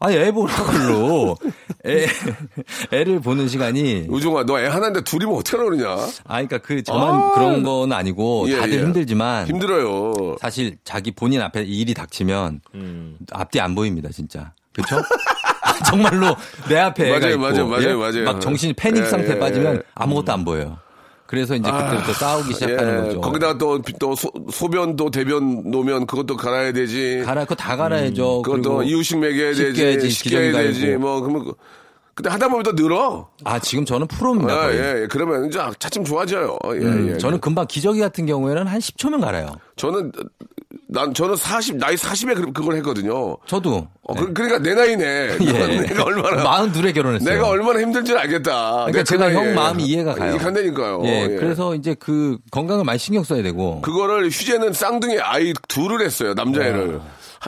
Speaker 3: 아니, 애 보라고로. 애, 애를 보는 시간이.
Speaker 1: 우중아, 너 애 하나인데 둘이면 어떻게 그러냐?
Speaker 3: 아, 그러니까 그 저만
Speaker 1: 아.
Speaker 3: 그런 건 아니고
Speaker 1: 예,
Speaker 3: 다들
Speaker 1: 예.
Speaker 3: 힘들지만
Speaker 1: 힘들어요.
Speaker 3: 사실 자기 본인 앞에 일이 닥치면
Speaker 5: 음.
Speaker 3: 앞뒤 안 보입니다, 진짜. 그렇죠? [laughs] 정말로 내 앞에 애가
Speaker 1: 맞아요,
Speaker 3: 있고
Speaker 1: 맞아요, 맞아요,
Speaker 3: 예?
Speaker 1: 맞아요.
Speaker 3: 막 정신이 패닉
Speaker 1: 예,
Speaker 3: 상태에
Speaker 1: 예,
Speaker 3: 빠지면
Speaker 1: 예.
Speaker 3: 아무것도 안 보여요. 그래서 이제 그때부터 싸우기 시작하는
Speaker 1: 예,
Speaker 3: 거죠.
Speaker 1: 거기다 또, 또 소, 소변도 대변 놓으면 그것도 갈아야 되지.
Speaker 3: 갈아 그거 다 갈아야죠.
Speaker 1: 그것도
Speaker 3: 그리고
Speaker 1: 이유식 먹여야 되지.
Speaker 3: 씻겨야지,
Speaker 1: 씻겨야
Speaker 3: 기저귀
Speaker 1: 되지.
Speaker 3: 갈고.
Speaker 1: 뭐, 그러면. 그- 근데 하다 보면 또 늘어.
Speaker 3: 아 지금 저는 프로입니다.
Speaker 1: 아. 예, 예. 그러면 이제 차츰 좋아져요. 예,
Speaker 3: 음,
Speaker 1: 예.
Speaker 3: 저는 금방 기저귀 같은 경우에는 한 10초면 갈아요.
Speaker 1: 저는, 난, 저는 40, 나이 40에 그걸 했거든요.
Speaker 3: 저도.
Speaker 1: 어, 그, 러니까 내 나이네. [laughs]
Speaker 3: 예. [laughs]
Speaker 1: 내가 얼마나.
Speaker 3: 마흔 둘에 결혼했어요.
Speaker 1: 내가 얼마나 힘든지 알겠다.
Speaker 3: 그러니까
Speaker 1: 그
Speaker 3: 제가
Speaker 1: 나이에.
Speaker 3: 형 마음이 이해가 가요.
Speaker 1: 이해 간다니까요.
Speaker 3: 예,
Speaker 1: 예.
Speaker 3: 그래서 이제 그 건강을 많이 신경 써야 되고.
Speaker 1: 그거를 휴재는 쌍둥이 아이 둘을 했어요. 남자애를.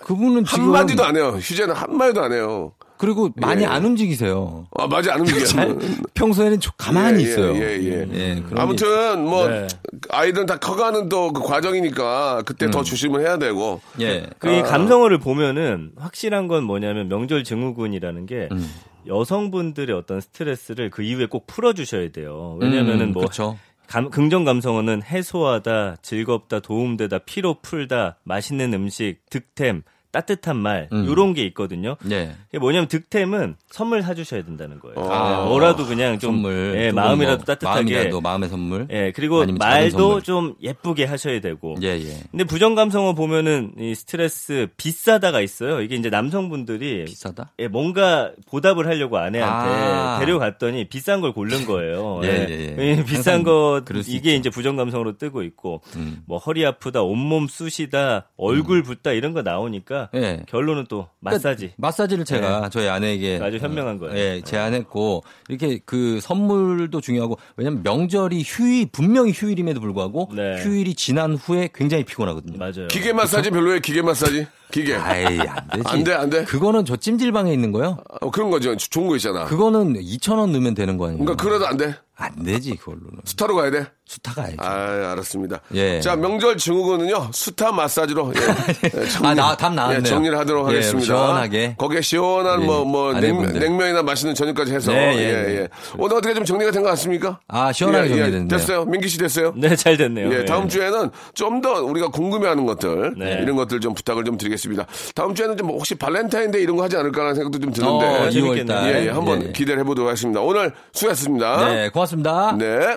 Speaker 3: 그분은 지금
Speaker 1: 한마디도 안 해요. 휴재는 한 마디도 안 해요.
Speaker 3: 그리고 많이
Speaker 1: 예.
Speaker 3: 안 움직이세요.
Speaker 1: 아, 맞아, 안 움직여.
Speaker 3: 잘, 평소에는 조- 가만히
Speaker 1: 예, 예,
Speaker 3: 있어요.
Speaker 1: 예, 예.
Speaker 3: 그런 게
Speaker 1: 아무튼 뭐
Speaker 5: 네.
Speaker 1: 아이들은 다 커가는 또 그 과정이니까 그때 더 조심을 해야 되고.
Speaker 3: 있- 예.
Speaker 5: 그이 감성어를 보면은 확실한 건 뭐냐면 명절 증후군이라는 게
Speaker 3: 음.
Speaker 5: 여성분들의 어떤 스트레스를 그 이후에 꼭 풀어주셔야 돼요. 왜냐면은
Speaker 3: 음,
Speaker 5: 뭐
Speaker 3: 그렇죠.
Speaker 5: 감- 긍정 감성어는 해소하다, 즐겁다, 도움되다, 피로 풀다, 맛있는 음식, 득템, 따뜻한 말
Speaker 3: 음.
Speaker 5: 요런 게 있거든요.
Speaker 3: 네.
Speaker 5: 이게 뭐냐면 득템은 선물 사주셔야 된다는 거예요.
Speaker 1: 아.
Speaker 5: 네, 뭐라도 그냥 좀
Speaker 3: 선물.
Speaker 5: 예,
Speaker 3: 두
Speaker 5: 마음이라도
Speaker 3: 분 뭐,
Speaker 5: 따뜻하게
Speaker 3: 마음이라도 마음의 선물.
Speaker 5: 예, 그리고 말도
Speaker 3: 선물.
Speaker 5: 좀 예쁘게 하셔야 되고.
Speaker 3: 예, 예.
Speaker 5: 근데 부정 감성어 보면은 이 스트레스 비싸다가 있어요. 이게 이제 남성분들이
Speaker 3: 비싸다?
Speaker 5: 예, 뭔가 보답을 하려고 아내한테
Speaker 3: 아.
Speaker 5: 데려갔더니 비싼 걸 고른 거예요. [laughs]
Speaker 3: 예,
Speaker 5: 예.
Speaker 3: 예, 예.
Speaker 5: 예, 비싼 거 이게. 이제 부정 감성으로 뜨고 있고
Speaker 3: 음.
Speaker 5: 뭐 허리 아프다, 온몸 쑤시다, 얼굴 붓다 이런 거 나오니까
Speaker 3: 예.
Speaker 5: 결론은 또 마사지.
Speaker 3: 마사지를 제가 저희 아내에게
Speaker 5: 아주 현명한
Speaker 3: 어,
Speaker 5: 거예요.
Speaker 3: 예, 제안했고 이렇게 그 선물도 중요하고 왜냐면 명절이 휴일 분명히 휴일임에도 불구하고
Speaker 5: 네.
Speaker 3: 휴일이 지난 후에 굉장히 피곤하거든요.
Speaker 5: 맞아요.
Speaker 1: 기계 마사지 별로예요. 기계 마사지. 기계.
Speaker 3: 아이 안 되지.
Speaker 1: 안 돼, 안 돼.
Speaker 3: 그거는 저 찜질방에 있는 거요.
Speaker 1: 어, 그런 거죠. 좋은 거 있잖아.
Speaker 3: 그거는 2천 원 넣으면 되는 거 아니에요?
Speaker 1: 그러니까 그래도 안 돼.
Speaker 3: 안 되지 그걸로는.
Speaker 1: 스타로 가야 돼.
Speaker 3: 수타가 알죠.
Speaker 1: 아, 알았습니다.
Speaker 3: 예.
Speaker 1: 자, 명절 증후군은요, 수타 마사지로. 예, 예, [laughs] 정리,
Speaker 3: 아, 나- 답 나왔네요.
Speaker 1: 예, 정리를 하도록
Speaker 3: 예,
Speaker 1: 하겠습니다.
Speaker 3: 시원하게.
Speaker 1: 거기에 시원한
Speaker 3: 예,
Speaker 1: 뭐, 뭐,
Speaker 3: 아내분들.
Speaker 1: 냉, 면이나 맛있는 저녁까지 해서.
Speaker 3: 네,
Speaker 1: 예,
Speaker 3: 예,
Speaker 1: 예.
Speaker 3: 네.
Speaker 1: 오늘 어떻게 좀 정리가 된 것 같습니까?
Speaker 3: 아 시원하게
Speaker 1: 예, 예,
Speaker 3: 정리됐네요.
Speaker 1: 됐어요. 민기 씨 됐어요?
Speaker 5: 네, 잘 됐네요.
Speaker 1: 예, 다음
Speaker 5: 예.
Speaker 1: 주에는 좀 더 우리가 궁금해하는 것들
Speaker 5: 네.
Speaker 1: 이런 것들 좀 부탁을 좀 드리겠습니다. 다음 주에는 좀 혹시 발렌타인데이 이런 거 하지 않을까라는 생각도 좀 드는데
Speaker 3: 어,
Speaker 5: 재밌겠네요.
Speaker 3: 2월달.
Speaker 1: 예, 예, 한번 기대를 해보도록 하겠습니다. 오늘 수고하셨습니다.
Speaker 3: 네, 고맙습니다.
Speaker 1: 네.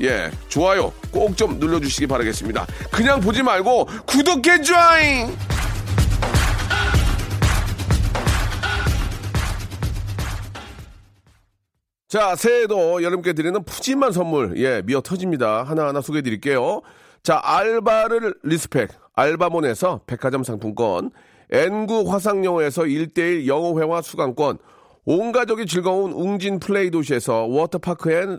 Speaker 1: 예, 좋아요 꼭 좀 눌러주시기 바라겠습니다. 그냥 보지 말고 구독해 줘잉! 자, 새해에도 여러분께 드리는 푸짐한 선물, 예, 미어 터집니다. 하나하나 소개해 드릴게요. 자, 알바를 respect, 알바몬에서 백화점 상품권, N구 화상영어에서 1대1 영어회화 수강권, 온 가족이 즐거운 웅진 플레이 도시에서 워터파크 and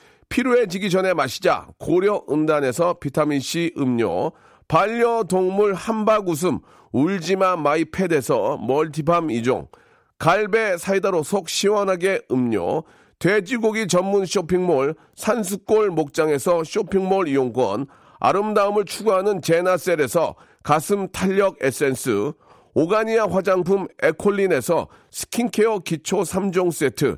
Speaker 1: 피로해지기 전에 마시자. 고려 은단에서 비타민C 음료, 반려동물 함박 웃음. 울지마 마이 펫에서 multi balm 이종. 갈배 사이다로 속 시원하게 음료, 돼지고기 전문 쇼핑몰 산수골 목장에서 쇼핑몰 이용권, 아름다움을 추구하는 제나셀에서 가슴 탄력 에센스, 오가니아 화장품 에콜린에서 스킨케어 기초 3종 세트,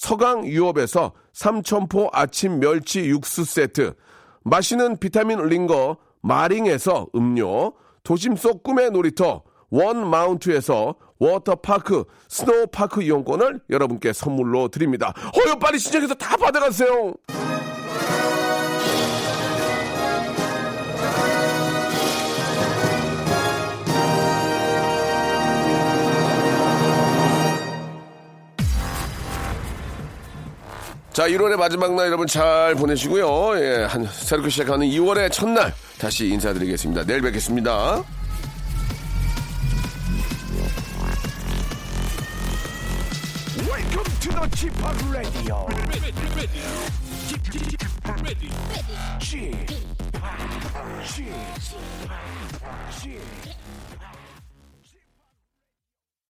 Speaker 1: 서강 유업에서 삼천포 아침 멸치 육수 세트, 마시는 비타민 링거 마링에서 음료, 도심 속 꿈의 놀이터 원 마운트에서 워터파크 스노우파크 이용권을 여러분께 선물로 드립니다. 어여 빨리 신청해서 다 받아가세요. 자, 1월의 마지막 날 여러분 잘 보내시고요. 예, 한 새롭게 시작하는 2월의 첫날 다시 인사드리겠습니다. 내일 뵙겠습니다.
Speaker 6: Welcome to the Chip Radio. Chip, Chip, Chip.